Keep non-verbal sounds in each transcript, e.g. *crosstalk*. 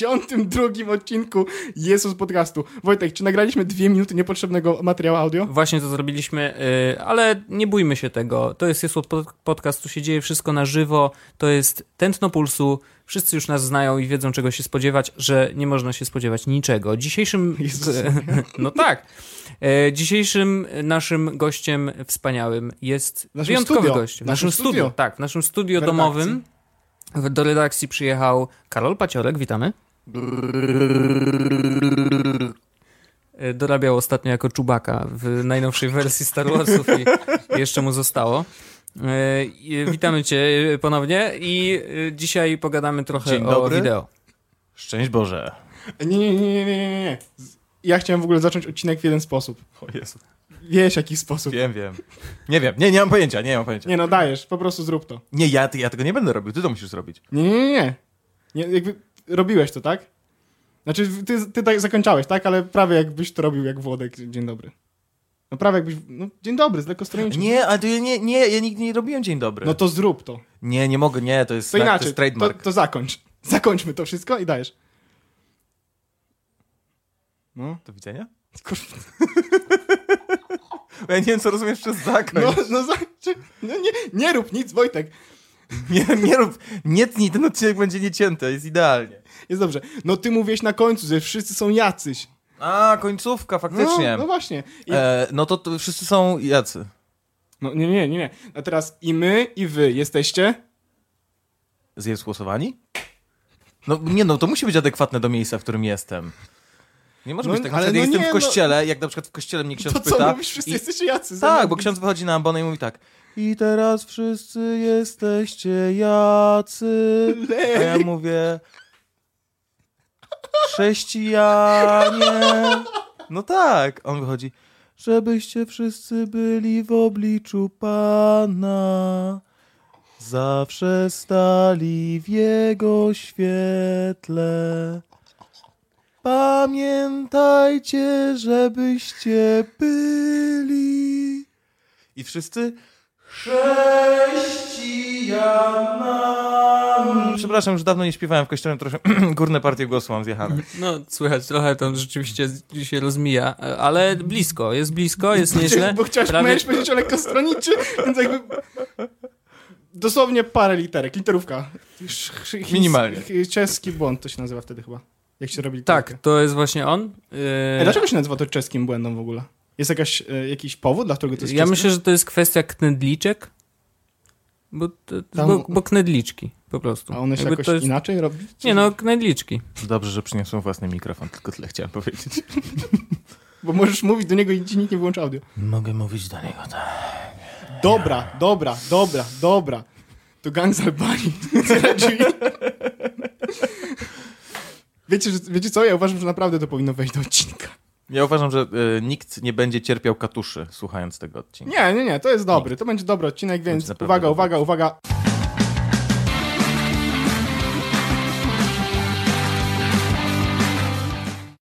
72 odcinku Jezus Podcastu. Wojtek, czy nagraliśmy dwie minuty niepotrzebnego materiału audio? Właśnie to zrobiliśmy, y, ale nie bójmy się tego. To jest Jest pod- Podcast, tu się dzieje wszystko na żywo. To jest tętno pulsu. Wszyscy już nas znają i wiedzą, czego się spodziewać, że nie można się spodziewać niczego. Dzisiejszym. Jezus. *laughs* No tak. E, Dzisiejszym naszym gościem wspaniałym jest naszym wyjątkowy studio. gość. W naszym naszym studio. studio. Tak, w naszym studio domowym. Do redakcji przyjechał Karol Paciorek, witamy. E, Dorabiał ostatnio jako czubaka w najnowszej wersji Star Warsów i jeszcze mu zostało. E, Witamy cię ponownie i e, dzisiaj pogadamy trochę Dzień o wideo. Szczęść Boże. Nie, nie, nie, nie, nie. Ja chciałem w ogóle zacząć odcinek w jeden sposób. O Jezu. Wiesz, jaki sposób. Wiem, wiem. Nie wiem, nie, nie mam pojęcia, nie mam pojęcia. Nie no, dajesz, po prostu zrób to. Nie, ja, ja tego nie będę robił, ty to musisz zrobić. Nie, nie, nie, nie. nie jakby robiłeś to, tak? Znaczy, ty, ty tak zakończałeś, tak? Ale prawie jakbyś to robił jak Włodek. Dzień dobry. No prawie jakbyś... No, dzień dobry, z lekkostroniczym. Nie, ale to ja nie, nie, ja nigdy nie robiłem dzień dobry. No to zrób to. Nie, nie mogę, nie, to jest, To to inaczej, jest to, trademark. to zakończ. *laughs* Zakończmy to wszystko i dajesz. No, Do widzenia? kurwa. *laughs* Ja nie wiem, co rozumiesz przez No, zakręt. no, za, no nie, nie rób nic, Wojtek. *laughs* Nie, nie rób, nie tnij, ten odcinek będzie niecięty, jest idealnie. Jest dobrze. No ty mówiłeś na końcu, że wszyscy są jacyś. A, końcówka, faktycznie. No, no właśnie. I, E, no to, to wszyscy są jacy. no nie, nie, nie, nie. A teraz i my, i wy jesteście... Jest głosowani? No nie no, to musi być adekwatne do miejsca, w którym jestem. Nie może No, być tak, ale no jestem nie, w no- kościele, jak na przykład w kościele mnie ksiądz To co pyta. mówisz, wszyscy i- jesteście jacy. Tak, bo ksiądz wychodzi na ambonę i mówi tak. I teraz wszyscy jesteście jacy. A ja mówię. Chrześcijanie. No tak. On wychodzi. Żebyście wszyscy byli w obliczu Pana. Zawsze stali w Jego świetle. Pamiętajcie, żebyście byli. I wszyscy chrześcijanami. Przepraszam, już dawno nie śpiewałem w kościele, trochę *clears throat* górne partie głosu mam zjechane. No, słychać trochę to rzeczywiście się rozmija, ale blisko, jest blisko, jest nieźle. Bo chciałeś Prawie- powiedzieć o lekkostroniczy, więc jakby... Dosłownie parę literek, literówka. Minimalnie. Czeski błąd to się nazywa wtedy chyba. Jak się robi Tak, literówkę. to jest właśnie on. Yy, Ej, dlaczego się nazywa to czeskim błędem w ogóle? Jest jakaś, e, jakiś powód, dla którego to jest Ja myślę, że to jest kwestia knedliczek, bo, to, Tam- bo, bo knedliczki, po prostu. A one się Jakby jakoś to jest- inaczej robi? Nie no, knedliczki. Dobrze, że przyniosłem własny mikrofon, tylko tyle chciałem powiedzieć. *laughs* Bo możesz mówić do niego i ci nikt nie wyłącza audio. Mogę mówić do niego tak. Dobra, dobra, dobra, dobra. To gang z Albanii. *laughs* Wiecie, że, wiecie co? Ja uważam, że naprawdę to powinno wejść do odcinka. Ja uważam, że y, nikt nie będzie cierpiał katuszy słuchając tego odcinka. Nie, nie, nie, to jest dobry. To będzie dobry odcinek, więc uwaga, uwaga, uwaga.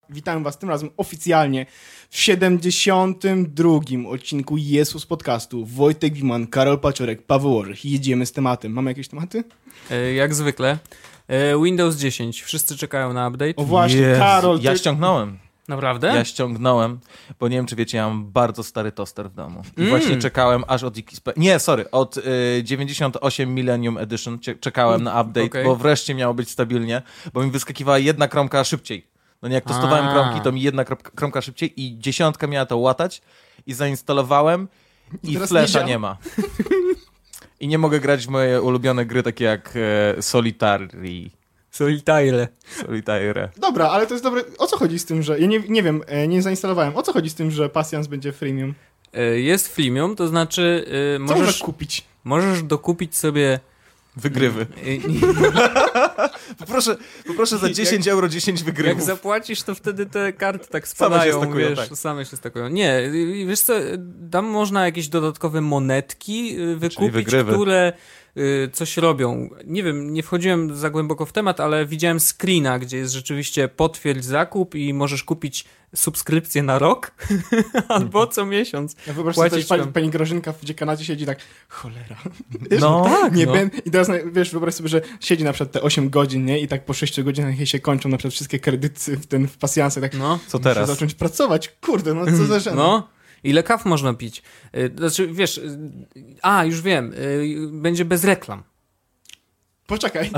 Witam was tym razem oficjalnie w 72. odcinku Jezus Podcastu. Wojtek Wiman, Karol Paciorek, Paweł Orzech. Jedziemy z tematem. Mamy jakieś tematy? E, jak zwykle. E, Windows 10. Wszyscy czekają na update. O właśnie, Jezu, Karol, Ja ty... ściągnąłem. Naprawdę? Ja ściągnąłem, bo nie wiem, czy wiecie, ja mam bardzo stary toster w domu. I Mm. właśnie czekałem aż od XP. Nie, sorry, od y, 98 Millennium Edition czekałem na update, Okej. bo wreszcie miało być stabilnie, bo mi wyskakiwała jedna kromka szybciej. No nie, jak testowałem A. kromki, to mi jedna kromka szybciej i dziesiątka miała to łatać i zainstalowałem i Teraz flesza nie nie, ma. I nie mogę grać w moje ulubione gry takie jak e, Solitary. Solitaire. Solitaire. Dobra, ale to jest dobre. O co chodzi z tym, że... Ja nie, nie wiem, e, nie zainstalowałem. O co chodzi z tym, że Pasjans będzie freemium? E, Jest freemium, to znaczy e, Co możesz możesz, kupić? możesz dokupić sobie... Wygrywy. *laughs* *laughs* Poproszę, poproszę za *laughs* Jak- 10 euro 10 Jak wygrywów. zapłacisz, to wtedy te karty tak Same się spadają, stakują, wiesz, tak. same się stakują. Nie, wiesz co, tam można jakieś dodatkowe monetki wykupić, które coś robią. Nie wiem, nie wchodziłem za głęboko w temat, ale widziałem screena, gdzie jest rzeczywiście potwierdź zakup i możesz kupić subskrypcję na rok *laughs* albo co miesiąc. Ja wyobraź sobie pani, pani Grażynka w dziekanacie siedzi tak, cholera. No, tak, nie no. ben... I teraz, wiesz, wyobraź sobie, że siedzi na przykład te 8 godzin, nie? I tak po 6 godzinach jej się kończą na przykład wszystkie kredyty w ten w pasjansie, tak No, co muszę teraz? zacząć pracować, kurde, no co za żena. no. Ile kaw można pić? Y, Znaczy, wiesz, y, a, już wiem, y, będzie bez reklam. Poczekaj,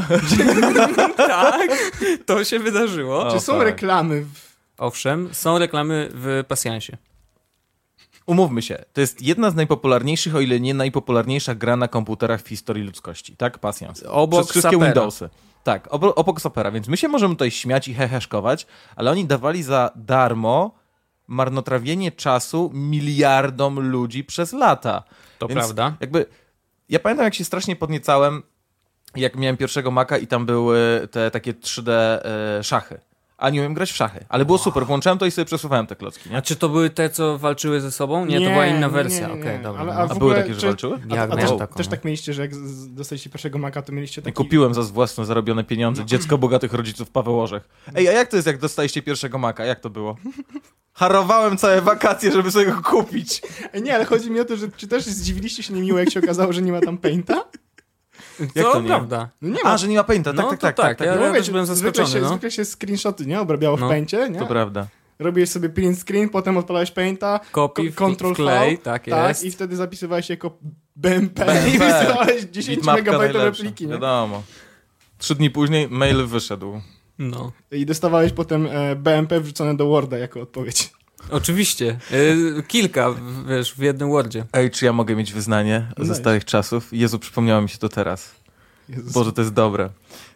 *laughs* tak, to się wydarzyło. O, czy są tak. reklamy w... Owszem, są reklamy w pasjansie. Umówmy się, to jest jedna z najpopularniejszych, o ile nie najpopularniejsza gra na komputerach w historii ludzkości, tak? Pasjans. Obok Przez wszystkie Sapera. Windowsy. Tak, obok, obok Sapera, więc my się możemy tutaj śmiać i heheszkować, ale oni dawali za darmo marnotrawienie czasu miliardom ludzi przez lata. To Więc prawda. Jakby, ja pamiętam, jak się strasznie podniecałem, jak miałem pierwszego Maca i tam były te takie 3D e, szachy. A nie umiem grać w szachy, ale było super. Włączałem to i sobie przesuwałem te klocki, nie? A czy to były te, co walczyły ze sobą? Nie, to była inna wersja. nie, nie, Okej, nie. dobra. Ale- no. a A były takie, że czy- walczyły? Ja a, a też, taką, też no. tak mieliście, że jak dostaliście pierwszego Maca, to mieliście taki... Kupiłem za własne zarobione pieniądze. Dziecko bogatych rodziców Paweł Orzech. Ej, a jak to jest, jak dostaliście pierwszego Maca? Jak to było? Harowałem całe wakacje, żeby sobie go kupić. Ej, Nie, ale chodzi mi o to, że czy też zdziwiliście się niemiło, jak się okazało, że nie ma tam Painta? Jak to to nie? prawda. No nie ma. A, że nie ma Painta. Tak, No tak, tak, tak, tak, tak. ja- No mówię, że byłem zwykle zaskoczony, Się, no. zwykle się screenshoty, nie? Obrabiało No. w Paincie, nie? To prawda. Robiłeś sobie print screen, potem odpalałeś Painta, Control klej, V, tak tak, jest. i wtedy zapisywałeś jako BMP, BMP. *laughs* i wysyłałeś 10 Bitmapka megabajtowe pliki, nie? Wiadomo. Trzy dni później mail wyszedł. No. I dostawałeś potem e, BMP wrzucone do Worda jako odpowiedź. Oczywiście. Y, kilka, w- wiesz, w jednym Wordzie. Ej, czy ja mogę mieć wyznanie ze Dajesz. starych czasów? Jezu, przypomniało mi się to teraz. Jezus. Boże, to jest dobre.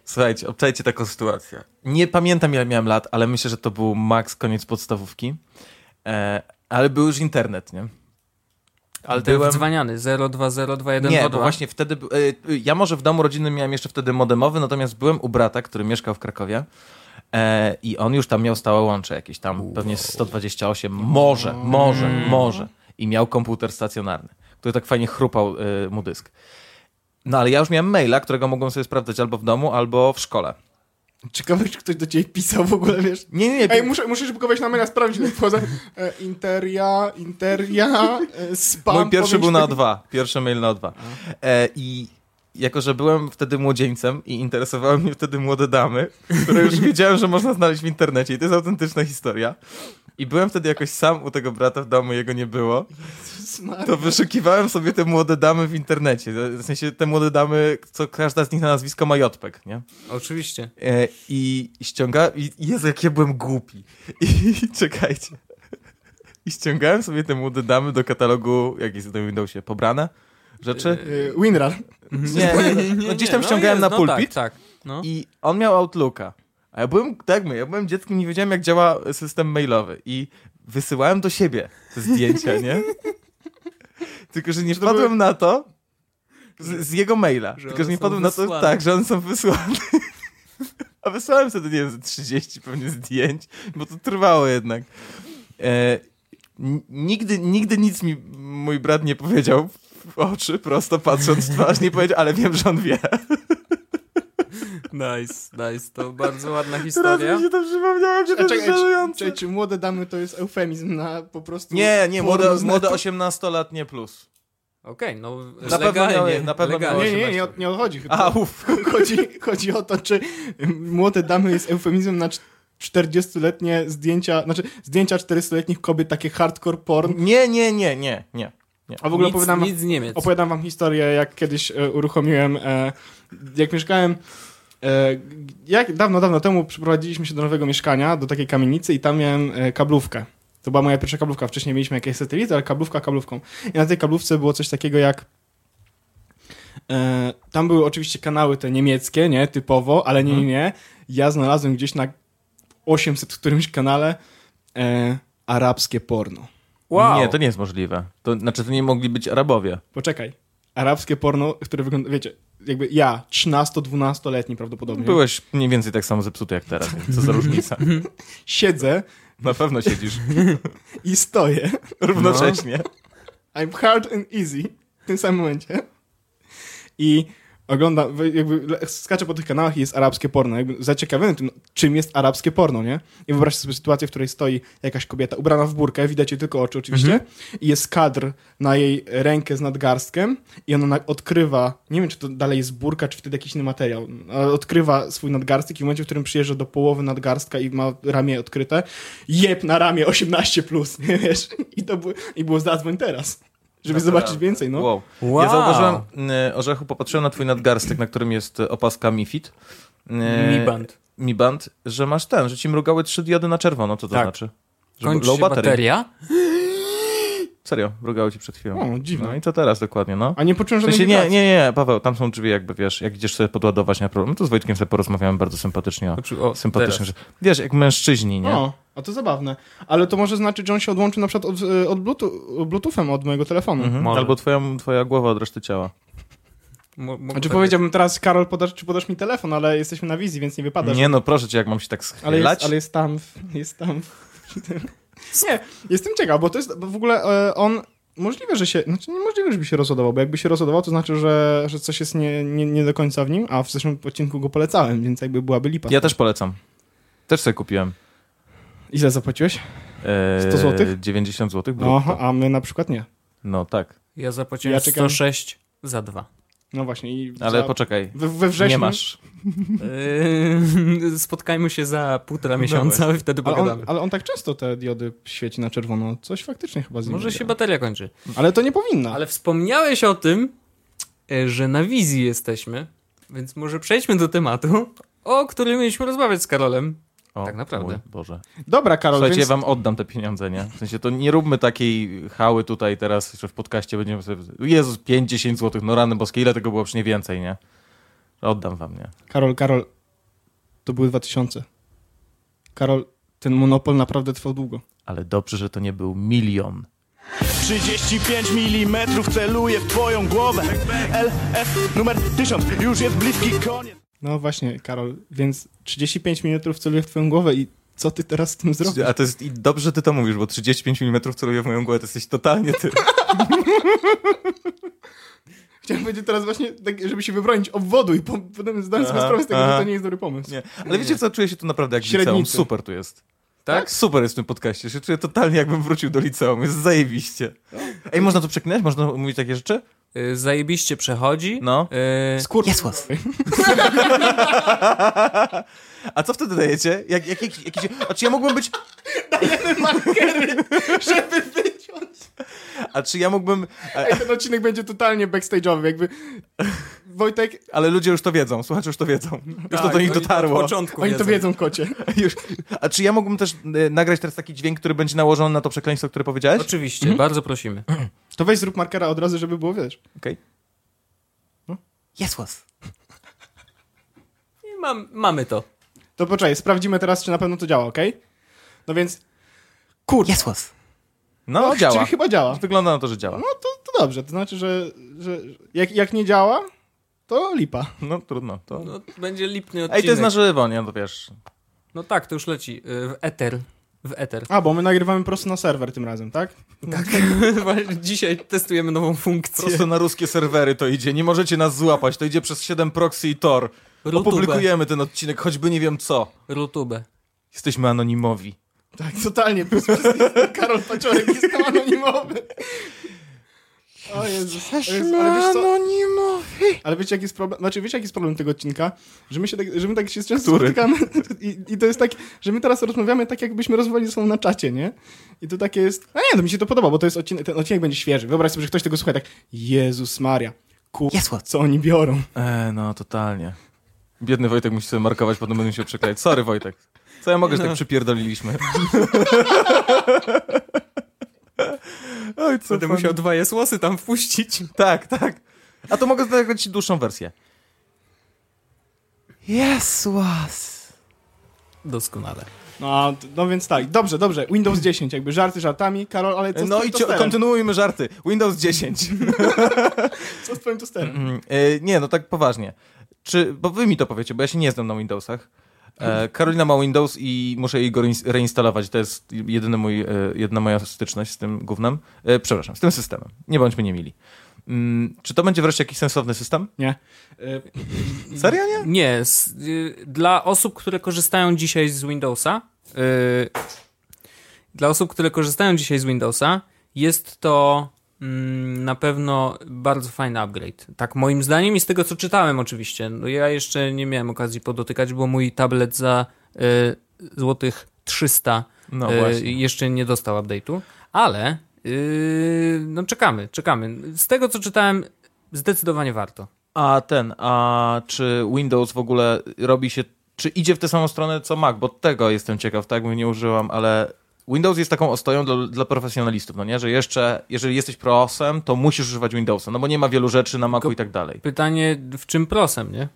Słuchajcie, obczajcie taką sytuację. Nie pamiętam, ile miałem lat, ale myślę, że to był maks koniec podstawówki. E, ale był już internet, nie? Ale ten Byłem- wdzwaniany 020212. Nie, bo właśnie wtedy... e, Ja może w domu rodzinnym miałem jeszcze wtedy modemowy, natomiast byłem u brata, który mieszkał w Krakowie e, i on już tam miał stałe łącze jakieś tam, pewnie 128, może, może, Mm. może. I miał komputer stacjonarny, który tak fajnie chrupał e, mu dysk. No ale ja już miałem maila, którego mogłem sobie sprawdzać albo w domu, albo w szkole. Ciekawe, czy ktoś do ciebie pisał w ogóle, wiesz? Nie, nie, nie. Ej, muszę, muszę szybko wejść na maila, sprawdzić, jak *laughs* wchodzę. E, interia, interia, e, spam. Mój pierwszy był na O2. Pierwszy mail na O2. E, I jako, że byłem wtedy młodzieńcem i interesowały mnie wtedy młode damy, które już wiedziałem, że można znaleźć w internecie i to jest autentyczna historia. I byłem wtedy jakoś sam u tego brata w domu, jego nie było. To wyszukiwałem sobie te młode damy w internecie. W sensie te młode damy, co każda z nich na nazwisko ma Jotpek, nie? Oczywiście. E, I ściągałem... I Jezu, jak ja byłem głupi. I *laughs* czekajcie. I ściągałem sobie te młode damy do katalogu, jak jest na Windowsie, pobrane rzeczy. E, Winrar. Nie, no gdzieś tam no ściągałem jest, na no pulpit Tak, tak. No. i on miał Outlooka. A ja byłem, tak jak my, ja byłem dzieckiem, nie wiedziałem jak działa system mailowy i wysyłałem do siebie te zdjęcia, nie? *laughs* Tylko, że nie to wpadłem na to z, z jego maila. Że Tylko, że nie wpadłem na to, tak, że one są wysłane. *laughs* A wysłałem wtedy, nie wiem, ze 30 pewnie zdjęć, bo to trwało jednak. E, nigdy, nigdy nic mi mój brat nie powiedział w oczy, prosto patrząc w twarz, nie powiedział, ale wiem, że on wie. Nice, nice. To bardzo ładna Teraz historia. mi się to przypomniało, jak to jest czekaj, czy, żenujące. czy, czy młode damy to jest eufemizm na po prostu... Nie, nie, młode, młode netu? 18-letnie plus. Okej, no Na pewno legalnie, miały- na pewno legalnie. Nie, nie, nie, 18. o- nie odchodzi. A, uff. *laughs* Chodzi, chodzi o to, czy młode damy jest eufemizmem na cz- 40-letnie zdjęcia, znaczy zdjęcia 40-letnich kobiet, takie hardcore porn. Nie, nie, nie, nie, nie. A w ogóle nic, opowiadam, nic z Niemiec. opowiadam wam historię, jak kiedyś e, uruchomiłem, e, jak mieszkałem, e, jak dawno, dawno temu przeprowadziliśmy się do nowego mieszkania, do takiej kamienicy i tam miałem e, kablówkę. To była moja pierwsza kablówka. Wcześniej mieliśmy jakieś satelity, ale kablówka kablówką. I na tej kablówce było coś takiego jak E, tam były oczywiście kanały te niemieckie, nie, typowo, ale nie, nie, nie. Ja znalazłem gdzieś na 800 którymś kanale e, arabskie porno. Wow. Nie, to nie jest możliwe. To znaczy, to nie mogli być Arabowie. Poczekaj. Arabskie porno, które wygląda, wiecie, jakby ja, 13-12-letni prawdopodobnie, Byłeś mniej więcej tak samo zepsuty jak teraz, co za *laughs* różnica. siedzę Na pewno siedzisz *laughs* i stoję. równocześnie. I'm hard and easy w tym samym momencie. I ogląda, jakby skacze po tych kanałach i jest arabskie porno. Jakby zaciekawiony tym, czym jest arabskie porno, nie? I wyobraźcie sobie sytuację, w której stoi jakaś kobieta ubrana w burkę, widać jej tylko oczy oczywiście, Mhm. i jest kadr na jej rękę z nadgarstkiem i ona na- odkrywa, nie wiem, czy to dalej jest burka, czy wtedy jakiś inny materiał, ale odkrywa swój nadgarstek i w momencie, w którym przyjeżdża do połowy nadgarstka i ma ramię odkryte, jeb na ramię 18+, plus, *laughs* nie wiesz? I to było, i było zadzwoń teraz, żeby Naprawdę. zobaczyć więcej, no. Wow. Wow. Ja zauważyłem, y, Orzechu, popatrzyłem na twój nadgarstek, na którym jest opaska MiFit. Y, Mi band. Mi Band, że masz ten, że ci mrugały trzy diody na czerwono. Co to Tak. znaczy? Że Kończy low się bateria. Serio, mrugały ci przed chwilą. O, dziwne. No i to teraz dokładnie, no. A nie poczułem W żadnej sensie, nie, nie, nie, Paweł, tam są drzwi jakby, wiesz, jak idziesz sobie podładować na problem, to z Wojtkiem sobie porozmawiałem bardzo sympatycznie o, Znaczy, o, sympatycznie, że, wiesz, jak mężczyźni, nie? O, a to zabawne. Ale to może znaczyć, że on się odłączy na przykład od, e, od bluetooth, bluetoothem od mojego telefonu. Mhm. Albo twoja, twoja głowa od reszty ciała. Mo- mogę Znaczy tak- powiedziałbym teraz, Karol, podasz, czy podasz mi telefon, ale jesteśmy na wizji, więc nie wypada. że- Nie no, proszę cię, jak mam się tak ale, schylać. jest, ale jest tam, w- jest tam. Nie, jestem ciekaw, bo to jest, bo w ogóle e, on, możliwe, że się, znaczy niemożliwe, żeby się rozładował, bo jakby się rozładował, to znaczy, że, że coś jest nie, nie, nie do końca w nim, a w zeszłym odcinku go polecałem, więc jakby byłaby lipa. Ja też polecam. Też sobie kupiłem. Ile zapłaciłeś? Eee, 100 złotych? 90 zł Aha, a my na przykład nie. No tak, Ja zapłaciłem Ja czekam. 106 za dwa. No właśnie. I ale za, poczekaj. we, we wrześniu... Nie masz. Yy, *laughs* Spotkajmy się za półtora miesiąca i wtedy Ale on, pogadamy. ale on tak często te diody świeci na czerwono. Coś faktycznie chyba z nim Może się bateria kończy. Ale to nie powinna. Ale wspomniałeś o tym, e, że na wizji jesteśmy, więc może przejdźmy do tematu, o którym mieliśmy rozmawiać z Karolem. O, Tak naprawdę. Boże. Dobra, Karol, Słuchajcie, więc... ja wam oddam te pieniądze, nie? W sensie to nie róbmy takiej hały tutaj teraz, że w podcaście będziemy sobie... Jezus, 5-10 zł, no rany boskie, ile tego było? Przecież nie więcej, nie? Oddam wam, nie? Karol, Karol, to były 2000. Karol, ten monopol naprawdę trwał długo. Ale dobrze, że to nie był milion. 35 mm celuje w twoją głowę LF numer 1000 Już jest bliski koniec No właśnie, Karol, więc 35 minut celuję w twoją głowę i co ty teraz z tym zrobisz? A to jest i dobrze, że ty to mówisz, bo 35 mm celuje w moją głowę, to jesteś totalnie ty. *laughs* Chciałem powiedzieć teraz właśnie, tak, żeby się wybronić obwodu i po- potem zdałem sobie sprawę z tego, aha. że to nie jest dobry pomysł. Nie. Ale wiecie co, czuję się tu naprawdę jak Średnicy. liceum. Super tu jest. Tak? Super jest w tym podcaście. Się czuję totalnie jakbym wrócił do liceum. Jest zajebiście. Ej, można to przeklinać? Można mówić takie rzeczy? E, Zajebiście przechodzi. No. E, Skur... Jesłos. *laughs* A co wtedy dajecie? Jak, jak, jak, jakiś, a czy ja mógłbym być... markery, żeby wyciąć. A czy ja mógłbym... A, Ej, ten odcinek będzie totalnie backstage'owy, jakby... Wojtek, ale ludzie już to wiedzą, słuchacze już to wiedzą. Już to tak, do nich oni dotarło. Od początku oni to wiedzą. wiedzą, kocie. *laughs* Już. A czy ja mógłbym też e, nagrać teraz taki dźwięk, który będzie nałożony na to przekleństwo, które powiedziałeś? Oczywiście, bardzo prosimy. To weź zrób markera od razu, żeby było, wiesz. Okej. No. Jesłos. I mam, mamy to. To poczekaj, sprawdzimy teraz, czy na pewno to działa, okej? No więc... Kur... Jesłos. No, działa. Czyli chyba działa. Wygląda na to, że działa. No to, to dobrze, to znaczy, że, że jak, jak nie działa, to lipa. No trudno. To... No, będzie lipny odcinek. Ej, to jest na żywo, nie? No to wiesz. No tak, to już leci. e, W eter. W eter. A, bo my nagrywamy prosto na serwer tym razem, tak? Tak. *laughs* Właśnie Dzisiaj testujemy nową funkcję. Prosto na ruskie serwery to idzie. Nie możecie nas złapać. To idzie przez 7 proxy i Tor. Rutubę. Opublikujemy ten odcinek, choćby nie wiem co. Rutubę. Jesteśmy anonimowi. Tak, totalnie. Karol Paciorek jest tam anonimowy. O Jezus. O Jezus. Ale wiesz co? Ale wiecie, jaki jest problem? Znaczy, wiecie, jaki jest problem tego odcinka? Że my się tak, że my tak się często Który? spotykamy i, i to jest tak, że my teraz rozmawiamy tak, jakbyśmy rozmawiali ze sobą na czacie, nie? I to takie jest... A nie, to mi się to podoba, bo to jest odcinek, ten odcinek będzie świeży. Wyobraź sobie, że ktoś tego słucha tak Jezus Maria, kur... Jesłos. co oni biorą? E, no totalnie. Biedny Wojtek musi sobie markować, potem będę się przeklejać. Sorry Wojtek. Co ja mogę, że tak przypierdoliliśmy? Oj, co Będę fan- musiał dwa jesłosy tam wpuścić. Tak, tak. A to mogę zagrać ci dłuższą wersję. Jesłos. Doskonale. No, no więc tak, dobrze, dobrze. Windows 10, jakby żarty żartami, Karol, ale co No i tosterem? kontynuujmy żarty. Windows 10. Co z twoim tosterem? Mm, e, nie, no tak poważnie. Czy, bo wy mi to powiecie, bo ja się nie znam na Windowsach. E, Karolina ma Windows i muszę jej go reins- reinstalować. To jest jedyny mój, e, jedyna moja styczność z tym gównem. E, przepraszam, z tym systemem. Nie bądźmy niemili. Mm, czy to będzie wreszcie jakiś sensowny system? Nie. Y, Serio nie? Nie, s- y, dla osób, które korzystają dzisiaj z Windowsa, y, dla osób, które korzystają dzisiaj z Windowsa, jest to na pewno bardzo fajny upgrade. Tak, moim zdaniem i z tego, co czytałem oczywiście. No, ja jeszcze nie miałem okazji podotykać, bo mój tablet za y, złotych 300 No y, jeszcze nie dostał update'u, ale y, no czekamy, czekamy. Z tego, co czytałem, zdecydowanie warto. A ten, a czy Windows w ogóle robi się, czy idzie w tę samą stronę co Mac? Bo tego jestem ciekaw, tak bym nie użyłam, ale Windows jest taką ostoją dla, dla profesjonalistów, no nie? Że jeszcze, jeżeli jesteś prosem, to musisz używać Windowsa, no bo nie ma wielu rzeczy na Macu i tak dalej. Pytanie, w czym prosem, nie?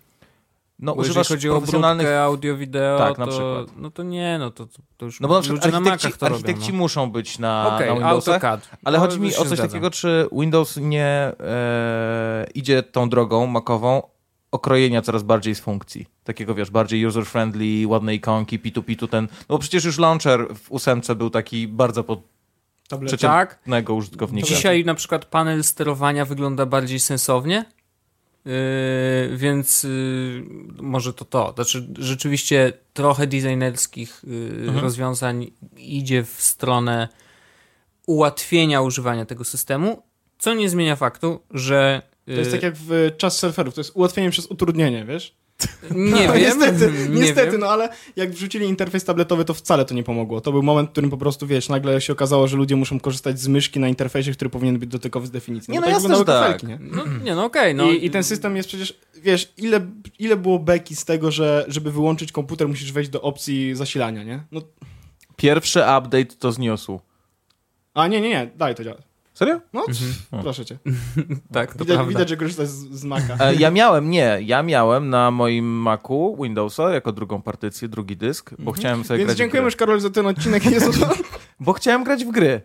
No Bo używasz chodzi o profesjonalnych... obróbkę audio, wideo, Tak, na to, przykład. no to nie, no to, to już No bo na przykład ludzie na architekci, Macach to architekci robią. muszą być na, No. Okej, na Windowsach, AutoCAD. ale No, chodzi mi o coś zgadzam. takiego, czy Windows nie e, idzie tą drogą makową okrojenia coraz bardziej z funkcji. Takiego, wiesz, bardziej user-friendly, ładne ikonki, pitu-pitu, ten... No bo przecież już launcher w ósemce był taki bardzo pod przeciętnego użytkownika. Dzisiaj na przykład panel sterowania wygląda bardziej sensownie, yy, więc yy, może to to. Znaczy, rzeczywiście trochę designerskich yy, Mhm. rozwiązań idzie w stronę ułatwienia używania tego systemu, co nie zmienia faktu, że To jest tak jak w czas surferów, to jest ułatwienie przez utrudnienie, wiesz? nie *laughs* No, wiem, niestety, nie niestety wiem. no ale jak wrzucili interfejs tabletowy, to wcale to nie pomogło. To był moment, w którym po prostu, wiesz, nagle się okazało, że ludzie muszą korzystać z myszki na interfejsie, który powinien być dotykowy z definicji. Nie, no tak jasne, że tak. kafelki, nie? No, nie, no okej, no. I, I ten system jest przecież, wiesz, ile, ile było beki z tego, że żeby wyłączyć komputer, musisz wejść do opcji zasilania, nie? No, Pierwszy update to zniósł. a nie, nie, nie, daj to działać. Serio? No, Mhm. proszę cię. *laughs* Tak, to Widać, prawda. widać że korzystasz z, z Maca. E, ja miałem, nie, ja miałem na moim Macu Windowsa jako drugą partycję, drugi dysk, bo chciałem sobie Więc grać dziękujemy już Karol za ten odcinek. *laughs* Jezu, Bo chciałem grać w gry.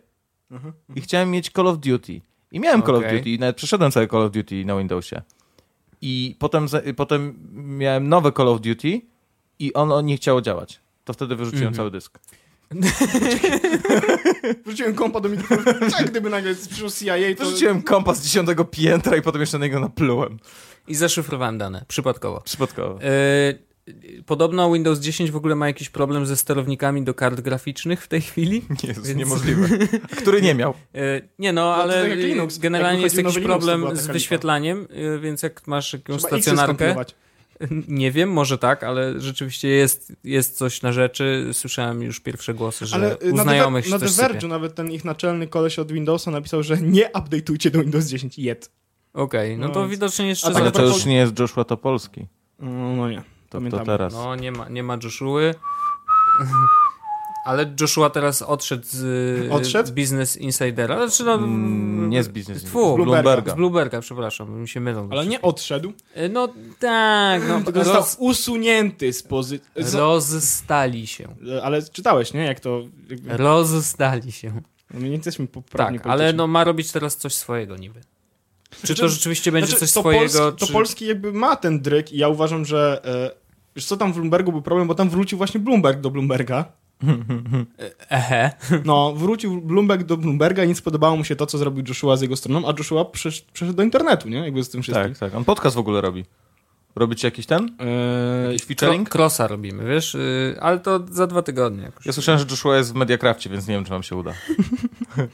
I chciałem mieć Call of Duty. I miałem Call of. Duty i nawet przeszedłem sobie Call of Duty na Windowsie. I potem, potem miałem nowe Call of Duty i ono nie chciało działać. To wtedy wyrzuciłem Mhm. cały dysk. *laughs* wrzuciłem kompa do mikrofonu. Tak, gdyby nagle przyszło CIA, to... Wyrzuciłem kompas z dziesiątego piętra i potem jeszcze na niego naplułem. I zaszyfrowałem dane, przypadkowo. Przypadkowo. Yy, podobno Windows 10 w ogóle ma jakiś problem ze sterownikami do kart graficznych w tej chwili. *laughs* Nie, jest Więc- niemożliwe. Który nie miał. Yy, nie no, ale tak Linux. generalnie jest jakiś problem z wyświetlaniem, yy, więc jak masz jakąś Trzeba stacjonarkę. Nie wiem, może tak, ale rzeczywiście jest, jest coś na rzeczy. Słyszałem już pierwsze głosy, że Ale y, u na, znajomych na The. Verge'u nawet ten ich naczelny koleś od Windowsa napisał, że nie update'ujcie do Windows 10 yet. Okej, no No to więc- widocznie jeszcze A tak Ale to już nie jest Joshua Topolski. No, no nie. To, to teraz. No, nie ma, nie ma Joshua. Ale Joshua teraz odszedł z, Odszedł? z Business Insidera. Znaczy, no, Mm, nie z Business Tfu, Insider, z Bloomberga. Bloomberga. Z Bloomberga, przepraszam, mi się mylą. Ale nie odszedł, E, No tak, no, tylko został roz, usunięty z pozycji... rozstali się. Ale czytałeś, nie? Jak to... Jakby... Rozstali się. No, my nie jesteśmy poprawni Tak, ale no ma robić teraz coś swojego niby. Czy to Znaczy- rzeczywiście będzie Znaczy, coś to swojego? Polski, to czy... Polski jakby ma ten dryk i ja uważam, że... E, wiesz co, tam w Bloombergu był problem, bo tam wrócił właśnie Bloomberg do Bloomberga. *laughs* Ehe. No, wrócił Bloomberg do Bloomberga i nie spodobało mu się to, co zrobił Joshua z jego stroną, a Joshua przesz, przeszedł do internetu, nie? Jakby z tym wszystkim. Tak, tak. On podcast w ogóle robi. Robicie jakiś ten? Eee, Jakiś featuring? crossa robimy, wiesz? Yy, ale to za dwa tygodnie jakoś. Ja słyszałem, że Joshua jest w Mediacrafcie, więc nie wiem, czy wam się uda.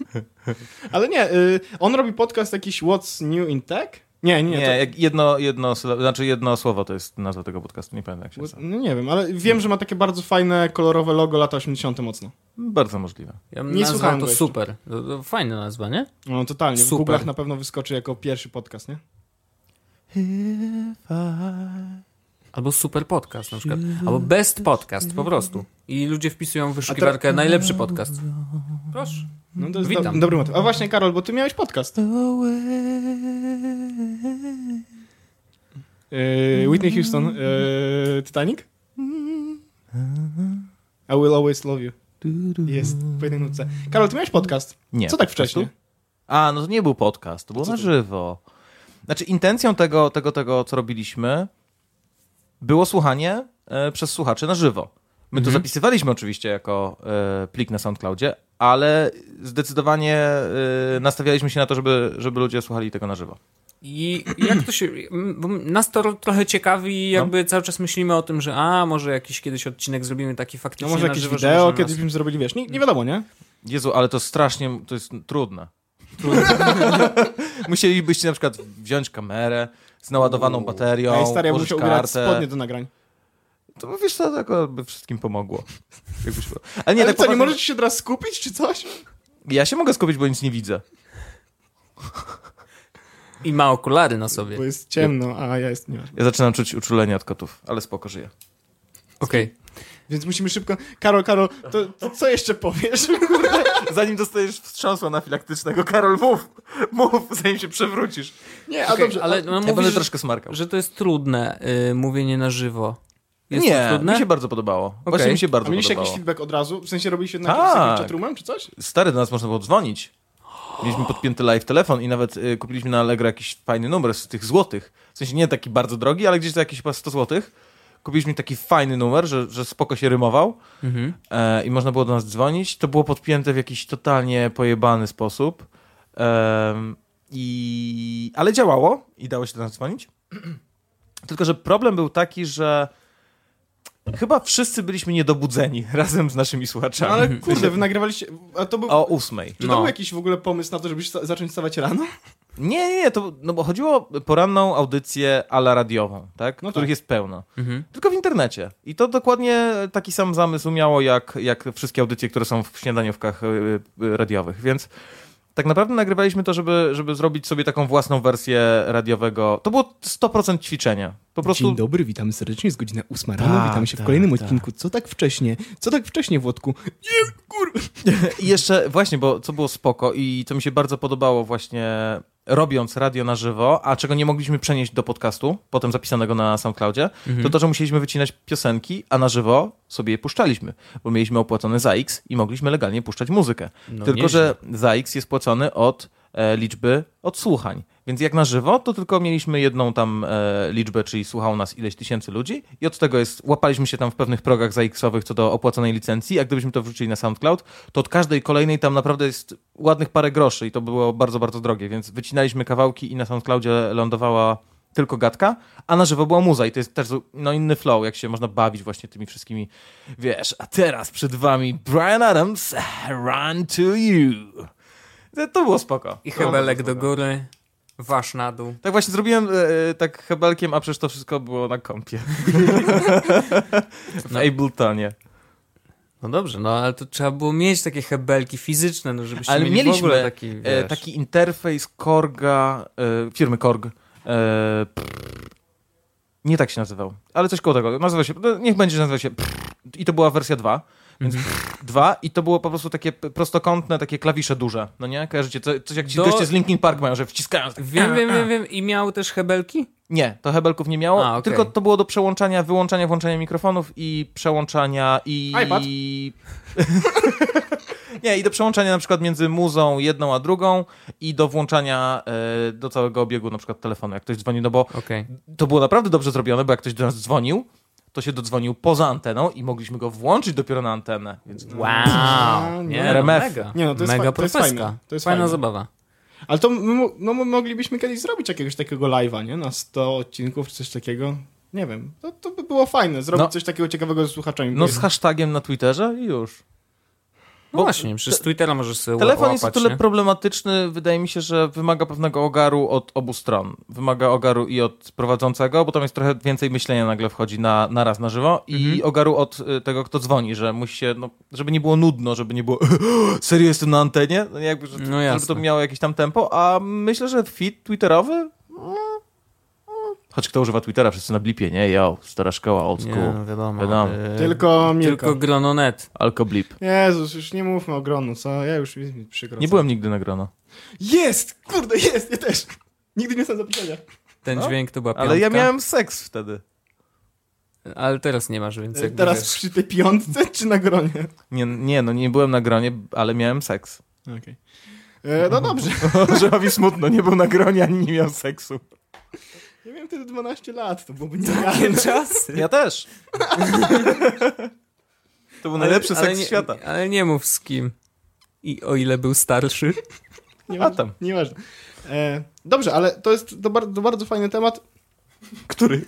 *laughs* ale nie, y, on robi podcast jakiś What's New in Tech? Nie, nie, Nie, to, jedno, jedno, znaczy jedno słowo to jest nazwa tego podcastu, nie pamiętam jak się nazywa. no nie wiem, ale wiem, że ma takie bardzo fajne, kolorowe logo lata 80. mocno. Bardzo możliwe. Ja Nie słuchałem to jeszcze. super. Fajna nazwa, nie? No totalnie, w Super. Google'ach na pewno wyskoczy jako pierwszy podcast, nie? Albo super podcast na przykład. Albo best podcast po prostu. I ludzie wpisują w wyszukiwarkę najlepszy podcast. Proszę. No to jest Witam. do, dobry motyw. A właśnie, Karol, bo ty miałeś podcast. Yy, Whitney Houston, yy, Titanic? I will always love you. Jest w jednej nutce. Karol, ty miałeś podcast. Nie. Co tak wcześnie? A, no to nie był podcast, to było na żywo. Znaczy, intencją tego, tego, tego, co robiliśmy, było słuchanie e, przez słuchaczy na żywo. My to Mhm. zapisywaliśmy oczywiście jako e, plik na SoundCloudzie, ale zdecydowanie e, nastawialiśmy się na to, żeby, żeby ludzie słuchali tego na żywo. I jak to się. nas to ro- trochę ciekawi, i jakby cały czas myślimy o tym, że a może jakiś kiedyś odcinek zrobimy taki No faktycznie może na jakieś żywo, wideo można kiedyś nas- byśmy zrobili, wiesz, nie, nie wiadomo, nie? Jezu, ale to strasznie, to jest trudne. *laughs* Musielibyście na przykład wziąć kamerę z naładowaną baterią, Ej, stary, ja muszę kartę. spodnie do nagrań. To wiesz co, to by wszystkim pomogło. Jakbyś... Ale nie, Ale tak co, nie możecie się teraz skupić, czy coś? Ja się mogę skupić, bo nic nie widzę. I ma okulary na sobie. Bo jest ciemno, a ja jest nieważne. Ja zaczynam czuć uczulenie od kotów, ale spoko żyję. Okej. Więc musimy szybko... Karol, Karol, to, to co jeszcze powiesz? *laughs* Zanim dostajesz wstrząsu anafilaktycznego, Karol, mów! Mów, zanim się przewrócisz. Nie, a Okej, dobrze, ale ale... no, Ja mówisz, będę że, troszkę smarkał. że to jest trudne y, mówienie na żywo. Jest nie, to trudne? mi się bardzo podobało. Właśnie mi się A bardzo mieliście podobało. jakiś feedback od razu? W sensie robiliście na Tak. jakimś takim chatroomem, czy coś? Stary, do nas można było dzwonić. Mieliśmy podpięty live telefon i nawet y, kupiliśmy na Allegro jakiś fajny numer z tych złotych. W sensie nie taki bardzo drogi, ale gdzieś za jakieś chyba 100 złotych. Kupiliśmy taki fajny numer, że, że spoko się rymował Mhm. e, i można było do nas dzwonić. To było podpięte w jakiś totalnie pojebany sposób. Em, i... Ale działało i dało się do nas dzwonić. *clears throat* Tylko, że problem był taki, że chyba wszyscy byliśmy niedobudzeni *laughs* razem z naszymi No słuchaczami. ale kurde, wy nagrywaliście... A to był... O ósmej. Czy to No. był jakiś w ogóle pomysł na to, żeby sta- zacząć stawać rano? Nie, nie, nie, to, no bo chodziło o poranną audycję ala radiową, tak? No których tak. jest pełno. Mhm. Tylko w internecie. I to dokładnie taki sam zamysł miało, jak, jak wszystkie audycje, które są w śniadaniówkach y, y, radiowych. Więc tak naprawdę nagrywaliśmy to, żeby, żeby zrobić sobie taką własną wersję radiowego. To było 100% ćwiczenia. Po prostu Dzień dobry, witamy serdecznie, jest godzina 8 rano, Tak, witamy się w tak, kolejnym tak. odcinku. Co tak wcześnie? Co tak wcześnie, Włodku? Nie, kur... *laughs* I jeszcze właśnie, bo co było spoko i co mi się bardzo podobało właśnie robiąc radio na żywo, a czego nie mogliśmy przenieść do podcastu, potem zapisanego na SoundCloudzie, to to, że musieliśmy wycinać piosenki, a na żywo sobie je puszczaliśmy, bo mieliśmy opłacone za X i mogliśmy legalnie puszczać muzykę. No tylko, nieźle. że za X jest płacony od e, liczby odsłuchań. Więc jak na żywo, to tylko mieliśmy jedną tam e, liczbę, czyli słuchało nas ileś tysięcy ludzi i od tego jest, łapaliśmy się tam w pewnych progach za X-owych co do opłaconej licencji, a gdybyśmy to wrzucili na SoundCloud, to od każdej kolejnej tam naprawdę jest ładnych parę groszy i to było bardzo, bardzo drogie, więc wycinaliśmy kawałki i na SoundCloudzie lądowała tylko gadka, a na żywo była muza i to jest też no, inny flow, jak się można bawić właśnie tymi wszystkimi, wiesz, a teraz przed wami Brian Adams, Run to You. To, było spoko. I hebelek do góry, wasz na dół. Tak właśnie zrobiłem e, e, tak hebelkiem, a przecież to wszystko było na kompie. *laughs* w Abletonie. No dobrze, no ale to trzeba było mieć takie hebelki fizyczne, no żebyście Ale mieli mieliśmy w ogóle taki, E, taki interfejs Korga, e, firmy Korg. E, nie tak się nazywał, ale coś koło tego. Nazywał się, no, niech będzie, że nazywa się pff, i to była wersja 2. Więc Mhm. pff, dwa i to było po prostu takie prostokątne, takie klawisze duże, no nie? Kojarzycie? Co, coś jak ci Do- goście z Linkin Park mają, że wciskają. Tak, Wiem, wiem, wiem, wiem. I miał też hebelki? Nie, to hebelków nie miało, A, okej. tylko to było do przełączania, wyłączania, włączania mikrofonów i przełączania i... iPad? *laughs* nie, i do przełączania na przykład między muzą jedną a drugą i do włączania e, do całego obiegu na przykład telefonu, jak ktoś dzwoni, no bo Okej. to było naprawdę dobrze zrobione, bo jak ktoś do nas dzwonił, to się dodzwonił poza anteną i mogliśmy go włączyć dopiero na antenę, więc... Wow. No, Nie, no, RMF. mega. Nie, no, to jest mega fa- to jest fajne. To jest Fajna fajne. zabawa. Ale to my, no, my moglibyśmy kiedyś zrobić jakiegoś takiego live'a, nie? Na 100 odcinków czy coś takiego. Nie wiem. To, to by było fajne, zrobić No. coś takiego ciekawego ze słuchaczami. No z hashtagiem na Twitterze i już. No Bo właśnie, przez Twittera możesz sobie Telefon łapać, jest o tyle nie? problematyczny, wydaje mi się, że wymaga pewnego ogaru od obu stron. Wymaga ogaru i od prowadzącego, bo tam jest trochę więcej myślenia nagle wchodzi na, na raz na żywo i Mhm. ogaru od y, tego, kto dzwoni, że musi się, no, żeby nie było nudno, żeby nie było *gasps* serio jestem na antenie, no, jakby, że, No żeby to miało jakieś tam tempo, a myślę, że feed twitterowy mm, choć kto używa Twittera, wszyscy na blipie, nie? Yo, stara szkoła, old Nie, school, no wiadomo. Wiadomo. e, Tylko Milka. tylko grono.net. alko blip. Jezus, już nie mówmy o gronu, co? Ja już mi przykro. Nie co? byłem nigdy na grono. Jest! Kurde, jest! Ja też! Nigdy nie jestem zapisania. Ten No, dźwięk to była piątka. Ale ja miałem seks wtedy. Ale teraz nie masz, więc jakby Teraz wiesz. przy tej piątce czy na gronie? Nie, nie, no nie byłem na gronie, ale miałem seks. Okej. E, No dobrze. *laughs* Żerowi smutno, nie był na gronie, ani nie miał seksu. Ja miałem wtedy 12 lat, to byłoby nierealne. czasy. Ja też. To był najlepszy ale seks nie, świata. Ale nie mów z kim. I o ile był starszy. Nie A tam. Nieważne. E, dobrze, ale to jest to bardzo, to bardzo fajny temat. Który?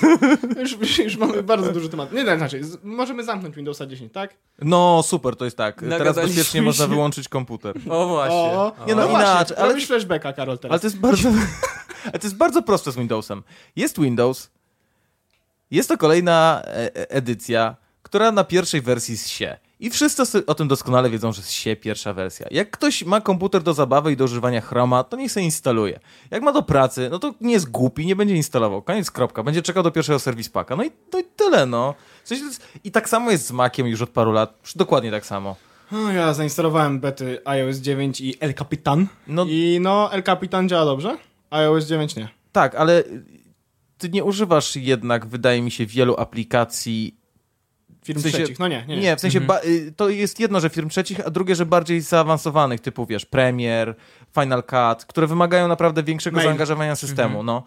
*laughs* Już, już, już mamy bardzo duży temat. Nie, tak, znaczy, z- możemy zamknąć Windowsa 10, tak? No super, to jest tak. Teraz Nagadaliśmy bezpiecznie można się. wyłączyć komputer. *laughs* O właśnie. O, Nie no, no inaczej, ale- robisz flashbacka, Karol, teraz. Ale to jest bardzo, *laughs* ale to jest bardzo proste z Windowsem. Jest Windows, jest to kolejna e- e- edycja, która na pierwszej wersji zsie. I wszyscy o tym doskonale wiedzą, że zsie pierwsza wersja. Jak ktoś ma komputer do zabawy i do używania Chroma, to niech sobie instaluje. Jak ma do pracy, no to nie jest głupi, nie będzie instalował. Koniec, kropka. Będzie czekał do pierwszego serwis paka. No i, no i tyle, no. W sensie jest, I tak samo jest z Maciem już od paru lat. Dokładnie tak samo. O, ja zainstalowałem bety iOS 9 i El Capitan. No I no, El Capitan działa dobrze, iOS 9 nie. Tak, ale ty nie używasz jednak, wydaje mi się, wielu aplikacji. Firm W sensie- trzecich, no nie, nie. Nie, w sensie ba- y, to jest jedno, że firm trzecich, a drugie, że bardziej zaawansowanych, typu wiesz, Premiere, Final Cut, które wymagają naprawdę większego Mail. zaangażowania systemu, no.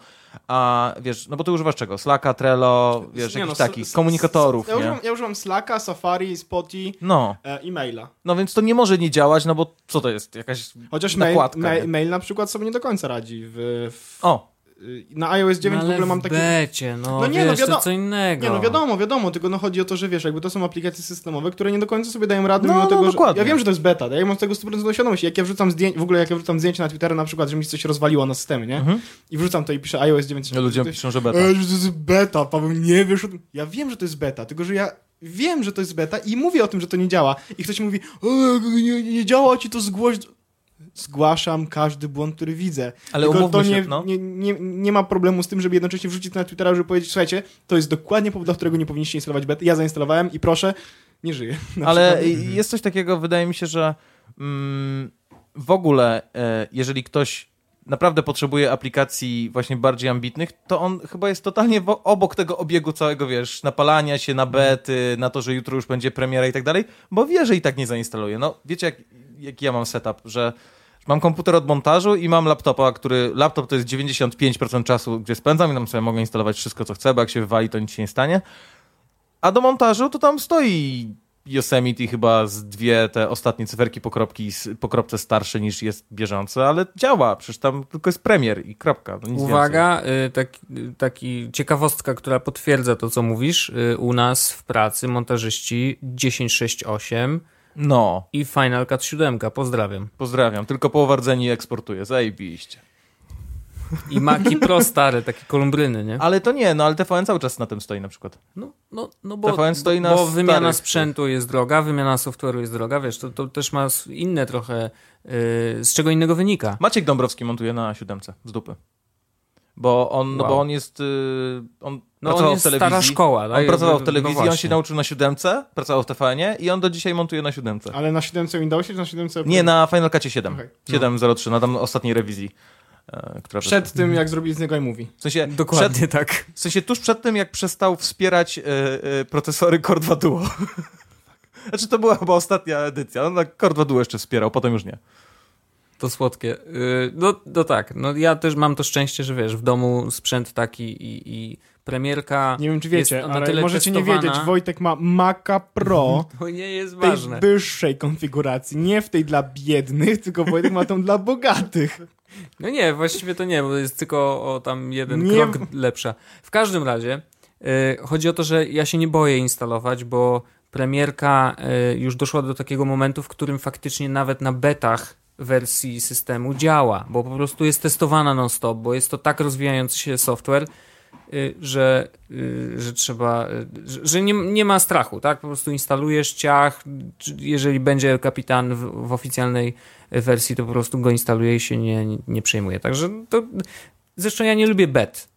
A wiesz, no bo ty używasz czego? Slacka, Trello, wiesz, Nie, jakichś no, takich komunikatorów, Ja używam, ja używam Slacka, Safari, Spotify No, e, i maila. no więc to nie może nie działać, no bo co to jest? Jakaś Chociaż mail, nakładka, mail, nie? mail na przykład sobie nie do końca radzi. W, w, O, na iOS 9 no, w ogóle mam taki... becie, no, No nie, no wiesz, wiadomo- to co innego. Nie, no wiadomo, wiadomo, tylko no chodzi o to, że wiesz, jakby to są aplikacje systemowe, które nie do końca sobie dają rady, No, mimo no, tego, że... dokładnie. Ja wiem, że to jest beta, ja mam z tego 100% świadomość. Jak ja wrzucam zdjęcie, w ogóle jak ja wrzucam zdjęcie na Twittera na przykład, że mi coś rozwaliło na systemie, nie? Mhm. I wrzucam to i piszę iOS 9. ludzie to, piszą, że beta. E, że to jest beta, Paweł, nie wiesz. Ja wiem, że to jest beta, tylko że ja wiem, że to jest beta i mówię o tym, że to nie działa. I ktoś mówi, nie, nie działa ci to zgłoś. Zgłaszam każdy błąd, który widzę. Ale Tylko to się, nie, no. nie, nie, nie ma problemu z tym, żeby jednocześnie wrzucić to na Twittera, żeby powiedzieć, słuchajcie, to jest dokładnie powód, dla którego nie powinniście instalować beta. Ja zainstalowałem i proszę, nie żyję. *laughs* Ale przykład. jest coś takiego, wydaje mi się, że mm, w ogóle, e, jeżeli ktoś naprawdę potrzebuje aplikacji właśnie bardziej ambitnych, to on chyba jest totalnie obok tego obiegu całego, wiesz, napalania się na bety, na to, że jutro już będzie premiera i tak dalej, bo wie, że i tak nie zainstaluje. No, wiecie, jak, jaki ja mam setup, że mam komputer od montażu i mam laptopa, który, laptop to jest 95% czasu, gdzie spędzam i tam sobie mogę instalować wszystko, co chcę, bo jak się wywali, to nic się nie stanie. A do montażu to tam stoi Yosemite chyba z dwie te ostatnie cyferki pokropki, s- pokropce starsze niż jest bieżące, ale działa, przecież tam tylko jest premier i kropka. No Uwaga, y, taki, y, taki ciekawostka, która potwierdza to, co mówisz. Y, U nas w pracy montażyści 1068 więcej. No, i Final Cut 7. Pozdrawiam. pozdrawiam. Tylko połowa rdzeni eksportuje, zajebiście. I Maki Pro stare, takie kolumbryny, nie? Ale to nie, no ale TVN cały czas na tym stoi na przykład. No, no, no bo, TVN stoi na bo wymiana starych sprzętu jest droga, wymiana software'u jest droga, wiesz, to, to też ma inne trochę, y, z czego innego wynika. Maciek Dąbrowski montuje na siódemce z dupy. Bo on, no Wow. bo on jest, y, on No pracował on jest w telewizji. stara szkoła. On tak? pracował w No telewizji, on się nauczył na siódemce, pracował w TVN-ie i on do dzisiaj montuje na siódemce. Ale na 7 Windowsie czy na 7 Nie, na Final Cutie 7. Okej. 7.03, na tam ostatniej rewizji. E, która Przed tym, jak zrobili z niego iMovie. W sensie, przed, Dokładnie tak. w sensie tuż przed tym, jak przestał wspierać e, e, procesory Core 2 Duo. znaczy, to była chyba ostatnia edycja. On na Core 2 Duo jeszcze wspierał, potem już nie. To słodkie. Y, No, no tak, no ja też mam to szczęście, że wiesz, w domu sprzęt taki i, i premierka Nie wiem, czy wiecie, ale możecie nie testowana. wiedzieć, Wojtek ma Maca Pro *laughs* To nie jest w tej ważne. wyższej konfiguracji, nie w tej dla biednych, *laughs* tylko Wojtek ma tą dla bogatych. No nie, właściwie to nie, bo jest tylko o tam jeden Nie- krok lepsza. W każdym razie y, chodzi o to, że ja się nie boję instalować, bo premierka y, już doszła do takiego momentu, w którym faktycznie nawet na betach wersji systemu działa, bo po prostu jest testowana non-stop, bo jest to tak rozwijający się software, y, że, y, że trzeba, y, że, nie, nie ma strachu, tak? Po prostu instalujesz ciach, jeżeli będzie kapitan w, w oficjalnej wersji, to po prostu go instaluje i się nie, nie przejmuje. Także to, zresztą ja nie lubię bet.